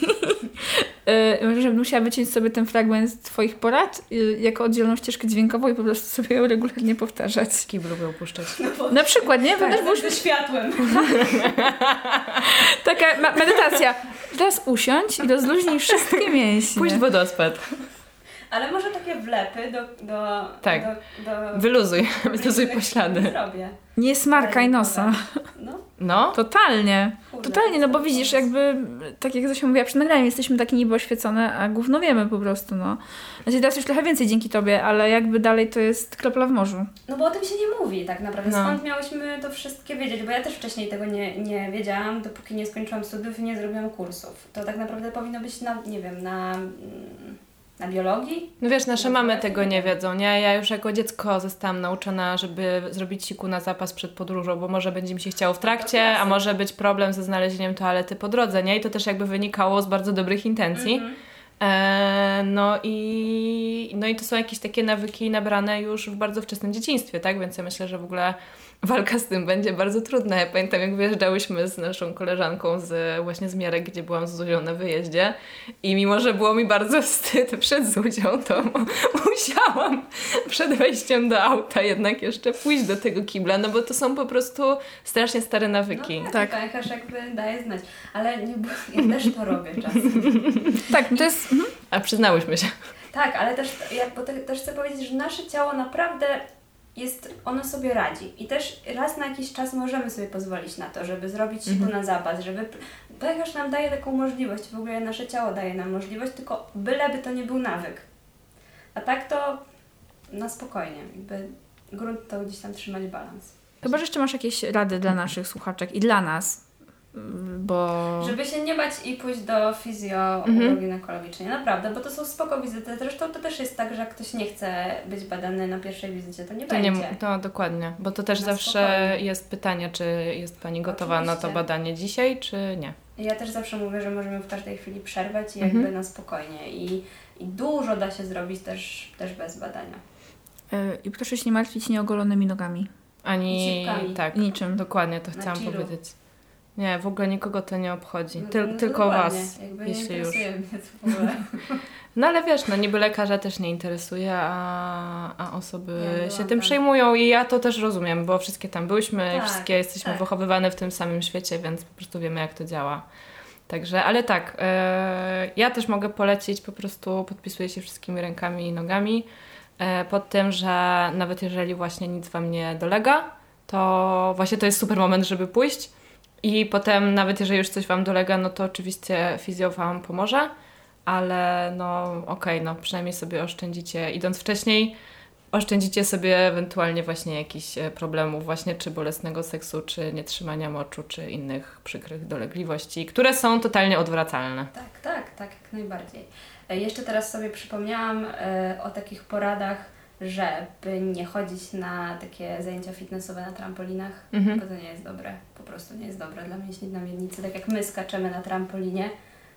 B: yy, może bym musiała wyciąć sobie ten fragment z Twoich porad yy, jako oddzielną ścieżkę dźwiękową i po prostu sobie ją regularnie powtarzać.
A: Kiblu lubią puszczać.
B: Na przykład, nie?
C: Tak,
B: Będziesz było
C: ze światłem.
B: taka medytacja. Teraz usiądź i rozluźnij wszystkie mięśnie.
A: Pójść w wodospad.
C: Ale może takie wlepy do... do
A: Tak.
C: Do, do,
A: Wyluzuj, wyluzuj poślady.
C: Zrobię.
B: Nie smarkaj nosa.
C: No,
A: No,
B: Totalnie.
C: kurde,
B: Totalnie, no bo widzisz, jakby, tak jak Zosia mówiła, przed nagraniem jesteśmy takie niby oświecone, a gówno wiemy po prostu, no. Znaczy teraz już trochę więcej dzięki Tobie, ale jakby dalej to jest kropla w morzu.
C: No bo o tym się nie mówi tak naprawdę.
A: No.
C: Skąd miałyśmy to wszystkie wiedzieć? Bo ja też wcześniej tego nie, nie wiedziałam, dopóki nie skończyłam studiów i nie zrobiłam kursów. To tak naprawdę powinno być na, nie wiem, na, mm, na biologii.
A: no wiesz, nasze mamy tego nie wiedzą, nie? Ja już jako dziecko zostałam nauczona, żeby zrobić siku na zapas przed podróżą, bo może będzie mi się chciało w trakcie, a może być problem ze znalezieniem toalety po drodze, nie? I to też jakby wynikało z bardzo dobrych intencji.
C: Mhm.
A: E, no, i, no i to są jakieś takie nawyki nabrane już w bardzo wczesnym dzieciństwie, tak? Więc ja myślę, że w ogóle walka z tym będzie bardzo trudna. Ja pamiętam, jak wyjeżdżałyśmy z naszą koleżanką z, właśnie z Miarek, gdzie byłam z Zuzią na wyjeździe i mimo, że było mi bardzo wstyd przed Zuzią, to mu- musiałam przed wejściem do auta jednak jeszcze pójść do tego kibla, no bo to są po prostu strasznie stare nawyki.
C: No
B: Tak.
C: tak, pęcherz jakby daje znać. Ale nie, bo ja też to robię czasem.
B: Tak, to jest... Mhm.
A: A przyznałyśmy się.
C: Tak, ale też, ja, bo te, też chcę powiedzieć, że nasze ciało naprawdę jest, ono sobie radzi. I też raz na jakiś czas możemy sobie pozwolić na to, żeby zrobić siku na zapas, żeby... Pęcherz nam daje taką możliwość, w ogóle nasze ciało daje nam możliwość, tylko byleby to nie był nawyk. A tak to na spokojnie, jakby grunt to gdzieś tam trzymać balans.
B: Chyba, że jeszcze masz jakieś rady dla naszych słuchaczek i dla nas, bo...
C: Żeby się nie bać i pójść do fizjo-ginekologicznej. Naprawdę, bo to są spoko wizyty. Zresztą to też jest tak, że jak ktoś nie chce być badany na pierwszej wizycie, to nie
A: To,
C: będzie.
A: nie, to dokładnie, bo to też
C: Na
A: zawsze
C: spokojnie.
A: jest pytanie, czy jest Pani gotowa na to
C: Oczywiście.
A: badanie dzisiaj, czy nie.
C: Ja też zawsze mówię, że możemy w każdej chwili przerwać i
A: Mhm.
C: jakby na spokojnie. I, I dużo da się zrobić też, też bez badania.
B: Y, I proszę się nie martwić nieogolonymi nogami.
A: Ani tak,
B: Niczym.
A: dokładnie to chciałam powiedzieć. Nie, w ogóle nikogo to nie obchodzi.
C: No,
A: Tyl,
C: no,
A: tylko
C: dokładnie.
A: Was,
C: Jakby nie
A: jeśli już. No ale wiesz, no niby lekarza też nie interesuje, a, a osoby
C: Ja
A: się tym
C: tam.
A: przejmują i ja to też rozumiem, bo wszystkie tam byłyśmy,
C: Tak,
A: wszystkie jesteśmy
C: tak.
A: wychowywane w tym samym świecie, więc po prostu wiemy jak to działa. Także, ale tak, e, ja też mogę polecić, po prostu podpisuję się wszystkimi rękami i nogami e, pod tym, że nawet jeżeli właśnie nic Wam nie dolega, to właśnie to jest super moment, żeby pójść i potem nawet jeżeli już coś Wam dolega, no to oczywiście fizjo Wam pomoże, ale no okej, no przynajmniej sobie oszczędzicie, idąc wcześniej, oszczędzicie sobie ewentualnie właśnie jakichś e, problemów właśnie czy bolesnego seksu, czy nietrzymania moczu, czy innych przykrych dolegliwości, które są totalnie odwracalne.
C: Tak, tak, tak, jak najbardziej. E, Jeszcze teraz sobie przypomniałam e, o takich poradach żeby nie chodzić na takie zajęcia fitnessowe na trampolinach,
A: Mhm.
C: bo to nie jest dobre. Po prostu nie jest dobre dla mięśni na miednicy. Tak jak my skaczemy na trampolinie,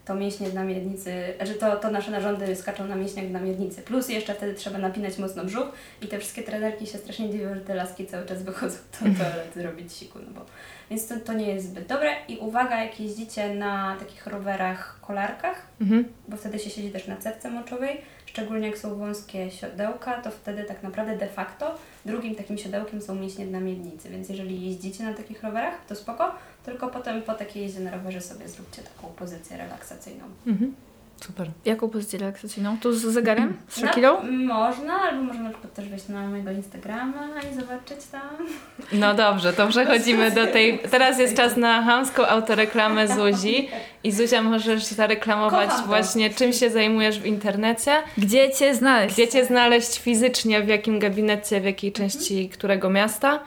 C: to mięśnie na miednicy, znaczy to, to nasze narządy skaczą na mięśniach na miednicy. Plus jeszcze wtedy trzeba napinać mocno brzuch i te wszystkie trenerki się strasznie dziwią, że te laski cały czas wychodzą do toalety robić siku, no bo... Więc to, to nie jest zbyt dobre. I uwaga, jak jeździcie na takich rowerach kolarkach,
A: Mhm.
C: bo wtedy się siedzi też na cewce moczowej, szczególnie jak są wąskie siodełka, to wtedy tak naprawdę de facto drugim takim siodełkiem są mięśnie na miednicy, więc jeżeli jeździcie na takich rowerach, to spoko, tylko potem po takiej jeździe na rowerze sobie zróbcie taką pozycję relaksacyjną.
A: Mhm. Super.
B: Jaką pozycję relaksacyjną? Tu z zegarem? Z Shakirą?
C: No, można, albo można na przykład też wejść na mojego Instagrama i zobaczyć tam.
A: No dobrze, to przechodzimy do tej. Teraz jest czas na hamską autoreklamę Zuzi. I Zuzia, możesz zareklamować właśnie, czym się zajmujesz w internecie,
B: Gdzie cię znaleźć?
A: gdzie cię znaleźć fizycznie, w jakim gabinecie, w jakiej części którego miasta.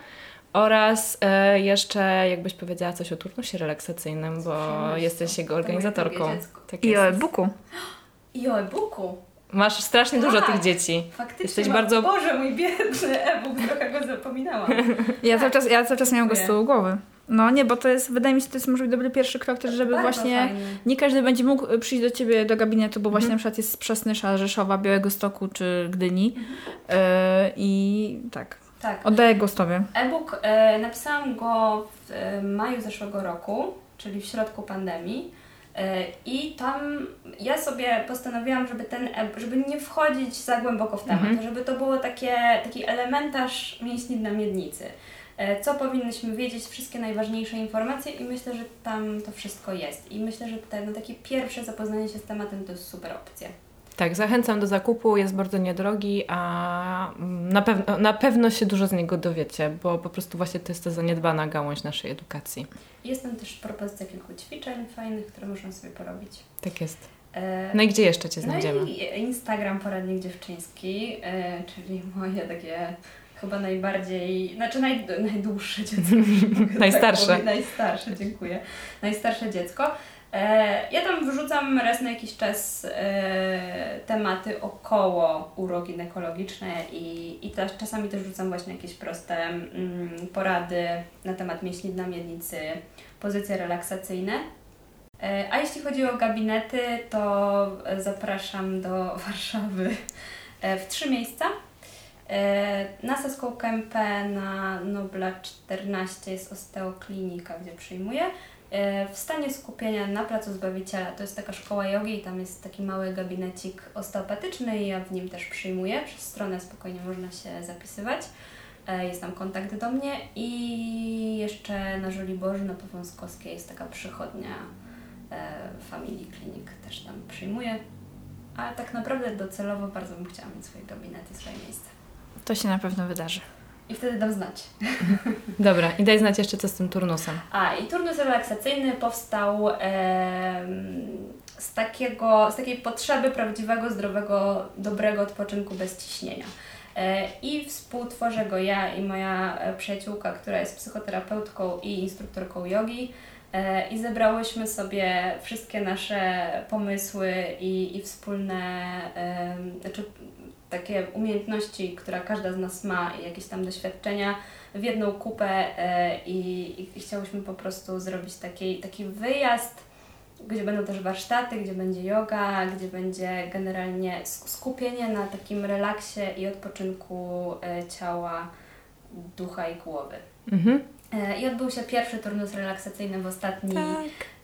A: Oraz e, jeszcze, jakbyś powiedziała coś o turnusie relaksacyjnym, bo
C: Przyjemność.
A: jesteś jego organizatorką. Tak
B: I o
A: jest.
B: e-booku.
C: I o e-booku.
A: Masz strasznie dużo
C: Tak.
A: tych dzieci.
C: Faktycznie.
A: Jesteś
C: mam-
A: bardzo-
C: Boże, mój biedny e-book, trochę go zapominałam.
B: Ja cały czas, ja cały czas miałam go z
C: Dziękuję.
B: tyłu głowy. No nie, bo to jest, wydaje mi się, to jest może być dobry pierwszy krok też, żeby
C: Bardzo
B: właśnie
C: fajnie.
B: nie każdy będzie mógł y, przyjść do Ciebie do gabinetu, bo właśnie
A: Mhm.
B: na przykład jest z Przasnysza, Rzeszowa, Białego Stoku czy Gdyni y, i tak,
C: Tak.
B: oddaję głos Tobie.
C: E-book e, napisałam go w e, maju zeszłego roku, czyli w środku pandemii. E, I tam ja sobie postanowiłam, żeby ten e- żeby nie wchodzić za głęboko w temat,
A: Mhm.
C: żeby to było takie, taki elementarz mięśni na miednicy. E, Co powinnyśmy wiedzieć, wszystkie najważniejsze informacje i myślę, że tam to wszystko jest. I myślę, że te, no, takie pierwsze zapoznanie się z tematem to jest super opcja.
A: Tak, zachęcam do zakupu, jest bardzo niedrogi, a mm, na, pewno, na pewno się dużo z niego dowiecie, bo po prostu właśnie to jest ta zaniedbana gałąź naszej edukacji.
C: Jest tam też propozycja kilku ćwiczeń fajnych, które można sobie porobić.
A: Tak jest.
C: E,
A: No i gdzie jeszcze Cię znajdziemy?
C: No i Instagram Poradnik Dziewczyński, e, czyli moje takie chyba najbardziej, znaczy naj, najdłuższe dziecko. mogę
A: Najstarsze.
C: Tak najstarsze, dziękuję. Najstarsze dziecko. E, ja tam wrzucam raz na jakiś czas e, tematy około uroginekologiczne i, i też, czasami też wrzucam właśnie jakieś proste mm, porady na temat mięśni na miednicy, pozycje relaksacyjne. E, A jeśli chodzi o gabinety, to zapraszam do Warszawy w trzy miejsca. Na Saską Kępę na Nobla 14 jest osteoklinika, gdzie przyjmuję. E, W stanie skupienia na Placu Zbawiciela to jest taka szkoła jogi i tam jest taki mały gabinecik osteopatyczny i ja w nim też przyjmuję. Przez stronę spokojnie można się zapisywać. E, Jest tam kontakt do mnie i jeszcze na Żoliborzu na Powązkowskiej jest taka przychodnia e, Family Clinic też tam przyjmuję. Ale tak naprawdę docelowo bardzo bym chciała mieć swoje gabinety, swoje miejsce.
B: To się na pewno wydarzy.
C: I wtedy dam znać.
A: Dobra, i daj znać jeszcze co z tym turnusem.
C: A, i turnus relaksacyjny powstał em, z, takiego, z takiej potrzeby prawdziwego, zdrowego, dobrego odpoczynku bez ciśnienia. E, I współtworzę go ja i moja e, przyjaciółka, która jest psychoterapeutką i instruktorką jogi. E, I zebrałyśmy sobie wszystkie nasze pomysły i, i wspólne, znaczy takie umiejętności, które każda z nas ma i jakieś tam doświadczenia w jedną kupę e, i, i chciałyśmy po prostu zrobić taki, taki wyjazd, gdzie będą też warsztaty, gdzie będzie yoga, gdzie będzie generalnie sk- skupienie na takim relaksie i odpoczynku e, ciała, ducha i głowy.
A: Mhm.
C: E, I odbył się pierwszy turnus relaksacyjny w ostatni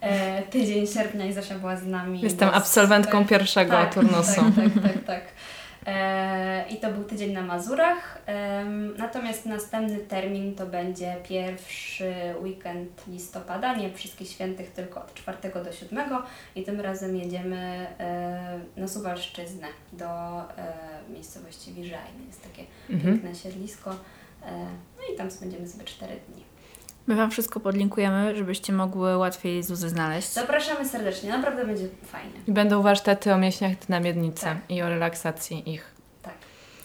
C: e, tydzień sierpnia i Zosia była z nami.
A: Jestem absolwentką
C: super.
A: pierwszego
C: Tak,
A: turnusu.
C: Tak, tak, tak. tak. E, I to był tydzień na Mazurach. Natomiast następny termin to będzie pierwszy weekend listopada, nie wszystkich świętych, tylko od 4 do 7. I tym razem jedziemy e, na Suwalszczyznę do e, miejscowości Wiżajny. Jest takie
A: Mhm.
C: piękne siedlisko. No i tam spędzimy sobie 4 dni.
B: My Wam wszystko podlinkujemy, żebyście mogły łatwiej Zuzy znaleźć.
C: Zapraszamy serdecznie, naprawdę będzie fajnie.
A: I będą warsztaty o mięśniach na miednicy
C: Tak.
A: i o relaksacji ich.
C: Tak.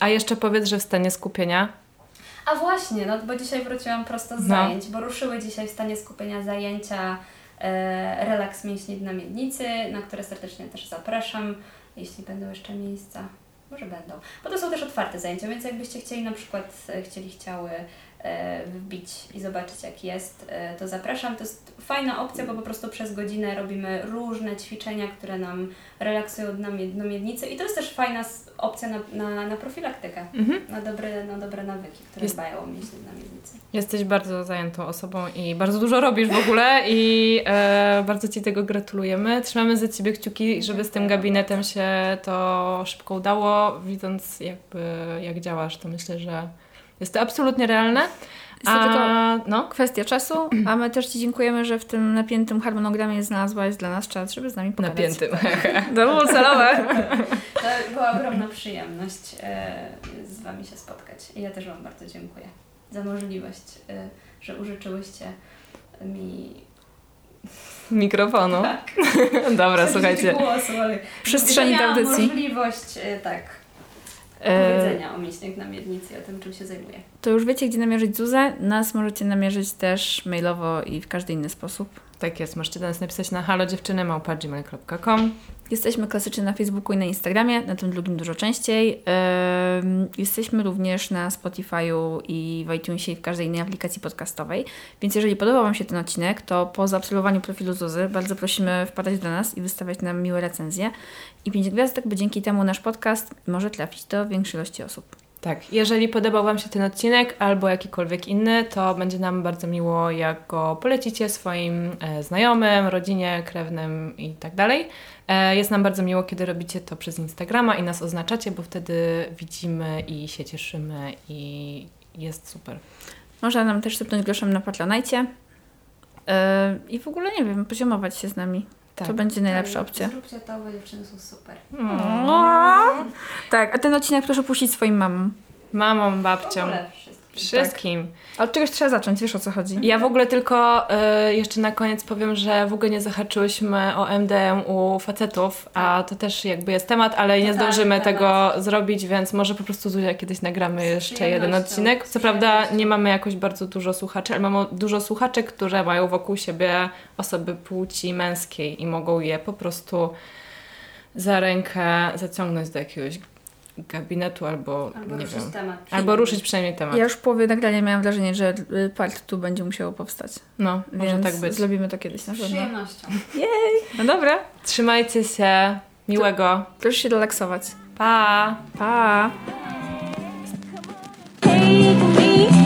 A: A jeszcze powiedz, że w stanie skupienia
C: A właśnie, no bo dzisiaj wróciłam prosto z
A: No.
C: zajęć, bo ruszyły dzisiaj w stanie skupienia zajęcia e, relaks mięśni na miednicy, na które serdecznie też zapraszam, jeśli będą jeszcze miejsca. Może będą. Bo to są też otwarte zajęcia, więc jakbyście chcieli na przykład, e, chcieli, chciały wbić i zobaczyć jak jest, e, to zapraszam. To jest fajna opcja, bo po prostu przez godzinę robimy różne ćwiczenia, które nam relaksują na miednicy i to jest też fajna opcja na, na, na profilaktykę, mhm. na, dobre, na dobre nawyki, które jest, dbają o mięśnie na miednicy.
A: Jesteś bardzo zajętą osobą i bardzo dużo robisz w ogóle i e, bardzo Ci tego gratulujemy. Trzymamy za Ciebie kciuki, żeby z tym gabinetem się to szybko udało. Widząc jakby jak działasz, to myślę, że jest to absolutnie realne.
B: Jest to a, tylko no? kwestia czasu, a my też Ci dziękujemy, że w tym napiętym harmonogramie znalazłaś dla nas czas, żeby z nami pogadać.
A: Napiętym.
B: To było celowe.
C: To była ogromna przyjemność e, z Wami się spotkać. I ja też Wam bardzo dziękuję za możliwość, e, że użyczyłyście mi
A: mikrofonu. Tak. Dobra, słuchajcie.
C: Głosu, ale
B: Przestrzeni audycji.
C: możliwość, e, tak, powiedzenia o mięśniach namiednicy i o tym, czym się zajmuje.
B: To już wiecie, gdzie namierzyć Zuzę. Nas możecie namierzyć też mailowo i w każdy inny sposób.
A: Tak jest, możecie do nas napisać na halodziewczyny.gmail.com
B: Jesteśmy klasycznie na Facebooku i na Instagramie, na tym drugim dużo częściej. Jesteśmy również na Spotify'u i w iTunesie i w każdej innej aplikacji podcastowej. Więc jeżeli podobał Wam się ten odcinek, to po zaobserwowaniu profilu Zuzy bardzo prosimy wpadać do nas i wystawiać nam miłe recenzje. I 5 gwiazdek, by dzięki temu nasz podcast może trafić do większej ilości osób.
A: Tak, jeżeli podobał Wam się ten odcinek albo jakikolwiek inny, to będzie nam bardzo miło, jak go polecicie swoim e, znajomym, rodzinie, krewnym i tak dalej. E, jest nam bardzo miło, kiedy robicie to przez Instagrama i nas oznaczacie, bo wtedy widzimy i się cieszymy i jest super.
B: Można nam też sypnąć groszem na Patronajcie yy, i w ogóle, nie wiem, poziomować się z nami. Tak. To będzie najlepsza tak, opcja.
C: Zróbcie to, bo dziewczyny są super.
B: Mm. Tak, a ten odcinek proszę puścić swoim mamom.
A: Mamą, babcią. Wszystkim. Tak.
B: Ale od czegoś trzeba zacząć, wiesz o co chodzi.
A: Ja w ogóle tylko y, jeszcze na koniec powiem, że w ogóle nie zahaczyłyśmy o MDM u facetów, a tak. to też jakby jest temat, ale nie zdążymy tego zrobić, więc może po prostu Zuzia kiedyś nagramy jeszcze jeden odcinek. Co prawda nie mamy jakoś bardzo dużo słuchaczy, ale mamy dużo słuchaczek, które mają wokół siebie osoby płci męskiej i mogą je po prostu za rękę zaciągnąć do jakiegoś gabinetu albo, albo nie wiem, temat. albo ruszyć przynajmniej temat.
B: Ja już połowie nagrania miałam wrażenie, że part tu będzie musiało powstać.
A: No, może Więc tak być.
B: zrobimy to kiedyś na
C: pewno. Z przyjemnością.
B: Jej! No dobra.
A: Trzymajcie się. Miłego.
B: Proszę się relaksować.
A: Pa!
B: Pa!
A: Hey,